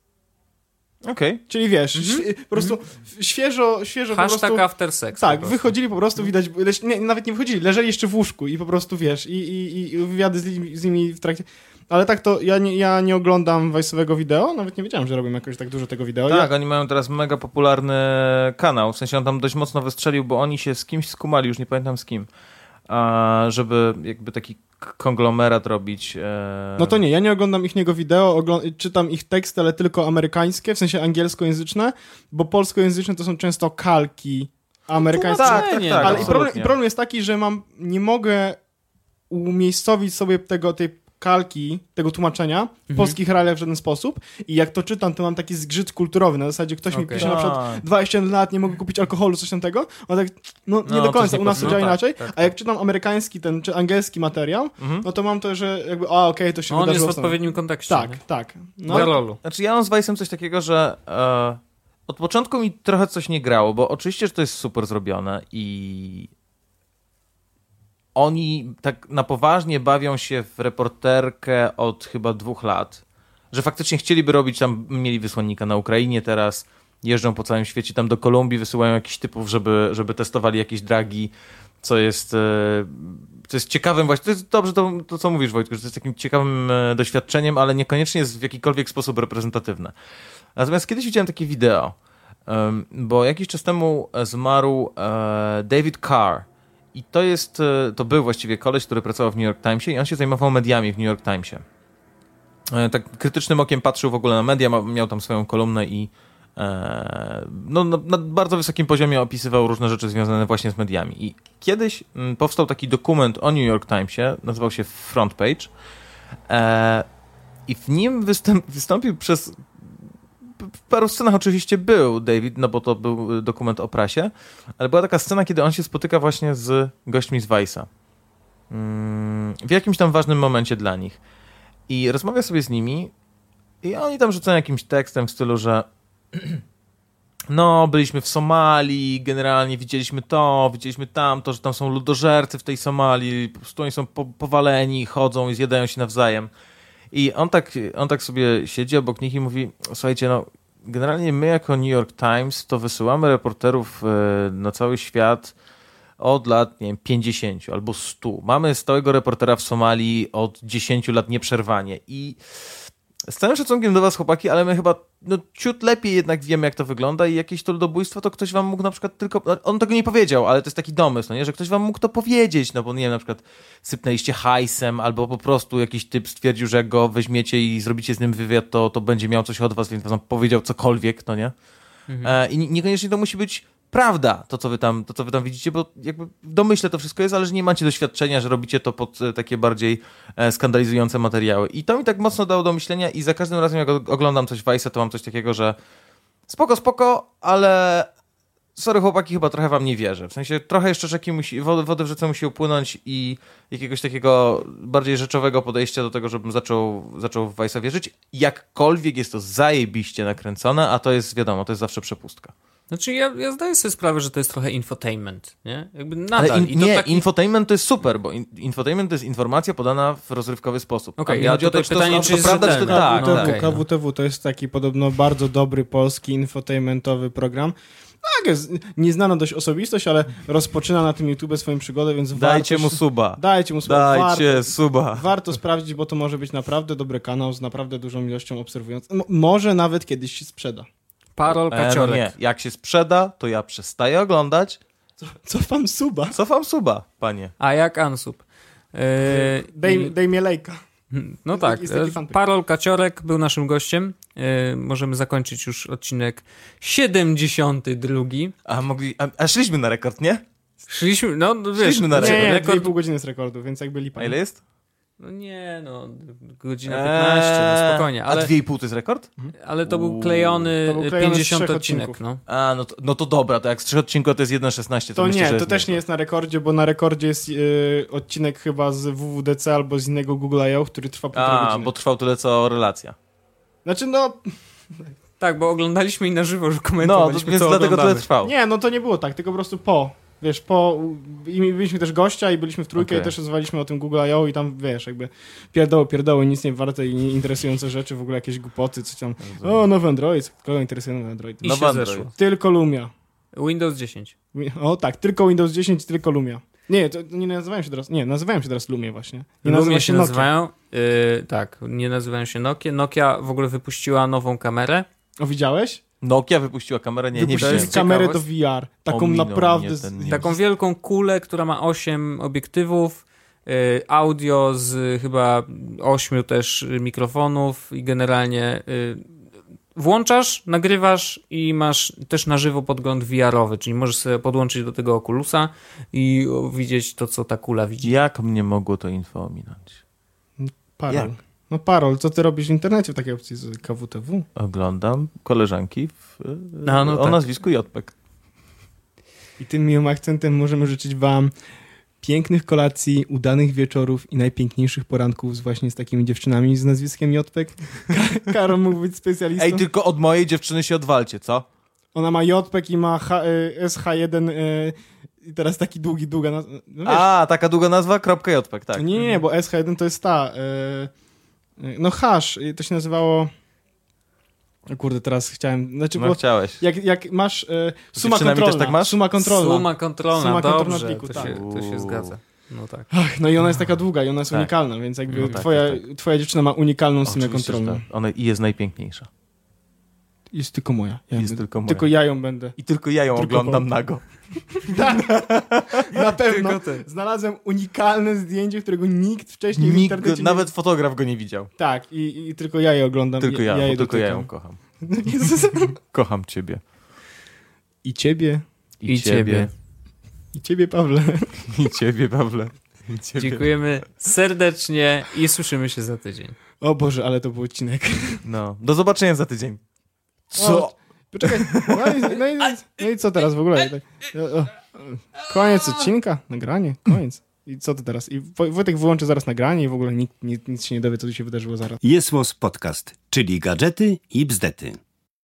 Okej. Czyli wiesz, świe- po prostu świeżo, świeżo po Mhm. Hashtag prostu... after sex. po Tak, prostu. wychodzili po prostu, widać, leż, nie, nawet nie wychodzili, leżeli jeszcze w łóżku i po prostu, wiesz, i, i, i wywiady z, nimi- z nimi w trakcie... Ale tak to, ja nie, ja nie oglądam Vice'owego wideo, nawet nie wiedziałem, że robią jakoś tak dużo tego wideo. Tak, ja, oni mają teraz mega popularny kanał. W sensie on tam dość mocno wystrzelił, bo oni się z kimś skumali, już nie pamiętam z kim. A, żeby jakby taki konglomerat robić. E... No to nie, ja nie oglądam ich niego wideo, czytam ich teksty, ale tylko amerykańskie, w sensie angielskojęzyczne, bo polskojęzyczne to są często kalki amerykańskie. tak, tak, Nie, tak, ale i problem, i problem jest taki, że mam, nie mogę umiejscowić sobie tego, tej kalki, tego tłumaczenia w polskich realiach w żaden sposób i jak to czytam, to mam taki zgrzyt kulturowy, na zasadzie ktoś mi pisze na przykład Tak. 21 lat, nie mogę kupić alkoholu, coś tam tego, on tak, no nie No, do końca, u nas to działa No tak, inaczej, tak, a jak czytam amerykański ten, czy angielski materiał, Mhm. no to mam to, że jakby, a okej, to się On jest wydarzyło w odpowiednim kontekście. nie? Tak, tak. No. No, Lolu. Znaczy ja mam z Vice'em coś takiego, że e, od początku mi trochę coś nie grało, bo oczywiście, że to jest super zrobione i oni tak na poważnie bawią się w reporterkę od chyba dwóch lat, że faktycznie chcieliby robić tam, mieli wysłannika na Ukrainie teraz, jeżdżą po całym świecie, tam do Kolumbii wysyłają jakichś typów, żeby, żeby testowali jakieś dragi, co jest, e, co jest ciekawym właśnie, to jest dobrze to, to co mówisz Wojtku, że to jest takim ciekawym e, doświadczeniem, ale niekoniecznie jest w jakikolwiek sposób reprezentatywne. Natomiast kiedyś widziałem takie wideo, bo jakiś czas temu zmarł e, David Carr i to jest, e, to był właściwie koleś, który pracował w New York Timesie i on się zajmował mediami w New York Timesie. E, Tak krytycznym okiem patrzył w ogóle na media, miał tam swoją kolumnę i e, no, na, bardzo wysokim poziomie opisywał różne rzeczy związane właśnie z mediami. I kiedyś powstał taki dokument o New York Timesie, nazywał się Front Page i w nim wystąpił przez w paru scenach oczywiście był David, no bo to był y, dokument o prasie, ale była taka scena, kiedy on się spotyka właśnie z gośćmi z Vice'a. Mm, W jakimś tam ważnym momencie dla nich. I rozmawia sobie z nimi i oni tam rzucają jakimś tekstem w stylu, że *clears throat* no, byliśmy w Somalii, generalnie widzieliśmy to, widzieliśmy tamto, że tam są ludożercy w tej Somalii, po prostu oni są po, powaleni, chodzą i zjadają się nawzajem. I on tak, on tak sobie siedzi obok nich i mówi, słuchajcie, no generalnie my jako New York Times to wysyłamy reporterów e, na cały świat od lat, nie wiem, 50 albo 100. Mamy stałego reportera w Somalii od 10 lat nieprzerwanie i z całym szacunkiem do was, chłopaki, ale my chyba no, ciut lepiej jednak wiemy, jak to wygląda i jakieś to ludobójstwo, to ktoś wam mógł na przykład tylko... no, On tego nie powiedział, ale to jest taki domysł, no nie? że ktoś wam mógł to powiedzieć, no bo nie wiem, na przykład sypnęliście hajsem, albo po prostu jakiś typ stwierdził, że jak go weźmiecie i zrobicie z nim wywiad, to, to będzie miał coś od was, więc wam powiedział cokolwiek, no nie? E, I nie- niekoniecznie to musi być prawda, to co, wy tam, to co wy tam widzicie, bo jakby w domyśle to wszystko jest, ale że nie macie doświadczenia, że robicie to pod e, takie bardziej e, skandalizujące materiały. I to mi tak mocno dało do myślenia i za każdym razem jak oglądam coś Vice'a, to mam coś takiego, że spoko, spoko, ale sorry chłopaki, chyba trochę wam nie wierzę. W sensie trochę jeszcze rzeki musi, wody, wody w rzece musi upłynąć i jakiegoś takiego bardziej rzeczowego podejścia do tego, żebym zaczął, zaczął w Vice'a wierzyć. Jakkolwiek jest to zajebiście nakręcone, a to jest wiadomo, to jest zawsze przepustka. Znaczy ja, ja zdaję sobie sprawę, że to jest trochę infotainment, nie? Jakby nadal. Ale in, I to nie, taki... infotainment to jest super, bo in, infotainment to jest informacja podana w rozrywkowy sposób. Okej, A mi ja chodzi o tutaj to, czy pytanie, to, czy to jest prawda, czy to tak, No, tak. okej. KWTW to jest taki podobno bardzo dobry polski infotainmentowy program. Tak, jest nieznana dość osobistość, ale rozpoczyna na tym YouTube swoją przygodę, więc Dajcie warto, mu suba. Dajcie mu suba. Dajcie Warto, suba. warto sprawdzić, bo to może być naprawdę dobry kanał z naprawdę dużą ilością obserwujących. Mo- może nawet kiedyś się sprzeda. Parol E, no kaciorek. nie, jak się sprzeda, to ja przestaję oglądać. Cofam suba. Cofam suba, panie. A jak Ansub? I- daj mnie lejka. No Jest tak, e. Parol Kaciorek był naszym gościem. E, Możemy zakończyć już odcinek 72. A mogli. A, a szliśmy na rekord, nie? Szliśmy, no wiesz, Szliśmy na Nie, rekord. nie, rekord 2,5 godziny z rekordu, więc jakby lipa. A ile jest? No nie, no, godzina 15, no spokojnie, ale, A 2,5 to jest rekord? ale to był klejony To był klejony z 50 trzech odcinek, odcinków. no. A, no to, no to dobra, to jak z 3 odcinków to jest 1,16, to, To myślę, nie, to też nie jest na rekordzie, bo na rekordzie jest yy, odcinek chyba z WWDC albo z innego Google I.O., który trwa półtorej A, godziny. bo trwał tyle co relacja. Znaczy no, Tak, bo oglądaliśmy i na żywo już No, to, komentowaliśmy, więc co dlatego oglądamy. tyle trwał. nie, no to nie było tak, tylko po prostu po. Wiesz, po. I byliśmy też gościa i byliśmy w trójkę Okej. i też rozmawialiśmy o tym Google I.O. i tam wiesz, jakby pierdoły, pierdoły, nic nie warte i nie interesujące rzeczy, w ogóle jakieś głupoty, coś tam. O, nowy Android. Kogo interesuje nowy Android? I Nowy się Android. zeszło. Tylko Lumia. Windows 10. O tak, tylko Windows 10 i tylko Lumia. Nie, to nie nazywają się teraz. Nie, nazywają się teraz Lumie właśnie. Nie Lumie się Nokia. nazywają, yy, tak, nie nazywają się Nokia. Nokia w ogóle wypuściła nową kamerę. O, widziałeś? Nokia wypuściła kamerę? Nie, nie wiem. jest kamerę do. VR. Taką Ominął naprawdę. z-. Taką wielką kulę, która ma 8 obiektywów, yy, audio z chyba 8 też y, mikrofonów i generalnie yy, włączasz, nagrywasz i masz też na żywo podgląd VR-owy, czyli możesz sobie podłączyć do tego Oculusa i widzieć to, co ta kula widzi. Jak mnie mogło to info ominąć? Parol. Jak? No Parol, co ty robisz w internecie w takiej opcji z KWTW? Oglądam koleżanki w, A, no o tak. nazwisku Jotpek. I tym miłym akcentem możemy życzyć wam pięknych kolacji, udanych wieczorów i najpiękniejszych poranków z właśnie z takimi dziewczynami z nazwiskiem Jotpek. Ka- Karol mógł być specjalistą. Ej, tylko od mojej dziewczyny się odwalcie, co? Ona ma Jotpek i ma H, y, SH1 y, i teraz taki długi, długa naz- no A, taka długa nazwa? Kropka Jotpek, tak. Nie, nie, bo SH1 to jest ta. y, no hash, to się nazywało. Kurde, teraz chciałem. Znaczy, No bo chciałeś. jak, jak masz. Y, suma kontrolna. tak masz? Suma kontrolna. Suma kontrolna, Suma kontrolna dobrze, pliku, to, tak. się, to się zgadza. No tak. Ach, no i ona jest taka długa i ona jest Tak. unikalna, więc jakby No tak, twoja, tak, twoja dziewczyna ma unikalną sumę kontrolną. tak. Ona i jest najpiękniejsza. Jest tylko moja. Ja Jest będę- tylko moja. tylko ja ją będę. I tylko ja ją Tylko oglądam bo- nago. *laughs* Na *laughs* pewno. Znalazłem unikalne zdjęcie, którego nikt wcześniej w Nikt, internecie go, nie... nawet fotograf go nie widział. Tak, i, i tylko ja je oglądam. Tylko ja, ja bo tylko ja ją kocham. *laughs* Jezus. Kocham ciebie. I ciebie. I, I ciebie. I ciebie, Pawle. I ciebie, Pawle. I ciebie. Dziękujemy serdecznie i słyszymy się za tydzień. O Boże, ale to był odcinek. No. Do zobaczenia za tydzień. Co? Poczekaj. No i, no, i, no i co teraz w ogóle? Tak, koniec odcinka? Nagranie? Koniec. I co to teraz? I Woj- Wojtek wyłączy zaraz nagranie i w ogóle nikt, nic, nic się nie dowie, co tu się wydarzyło zaraz. Jest Podcast, czyli gadżety i bzdety.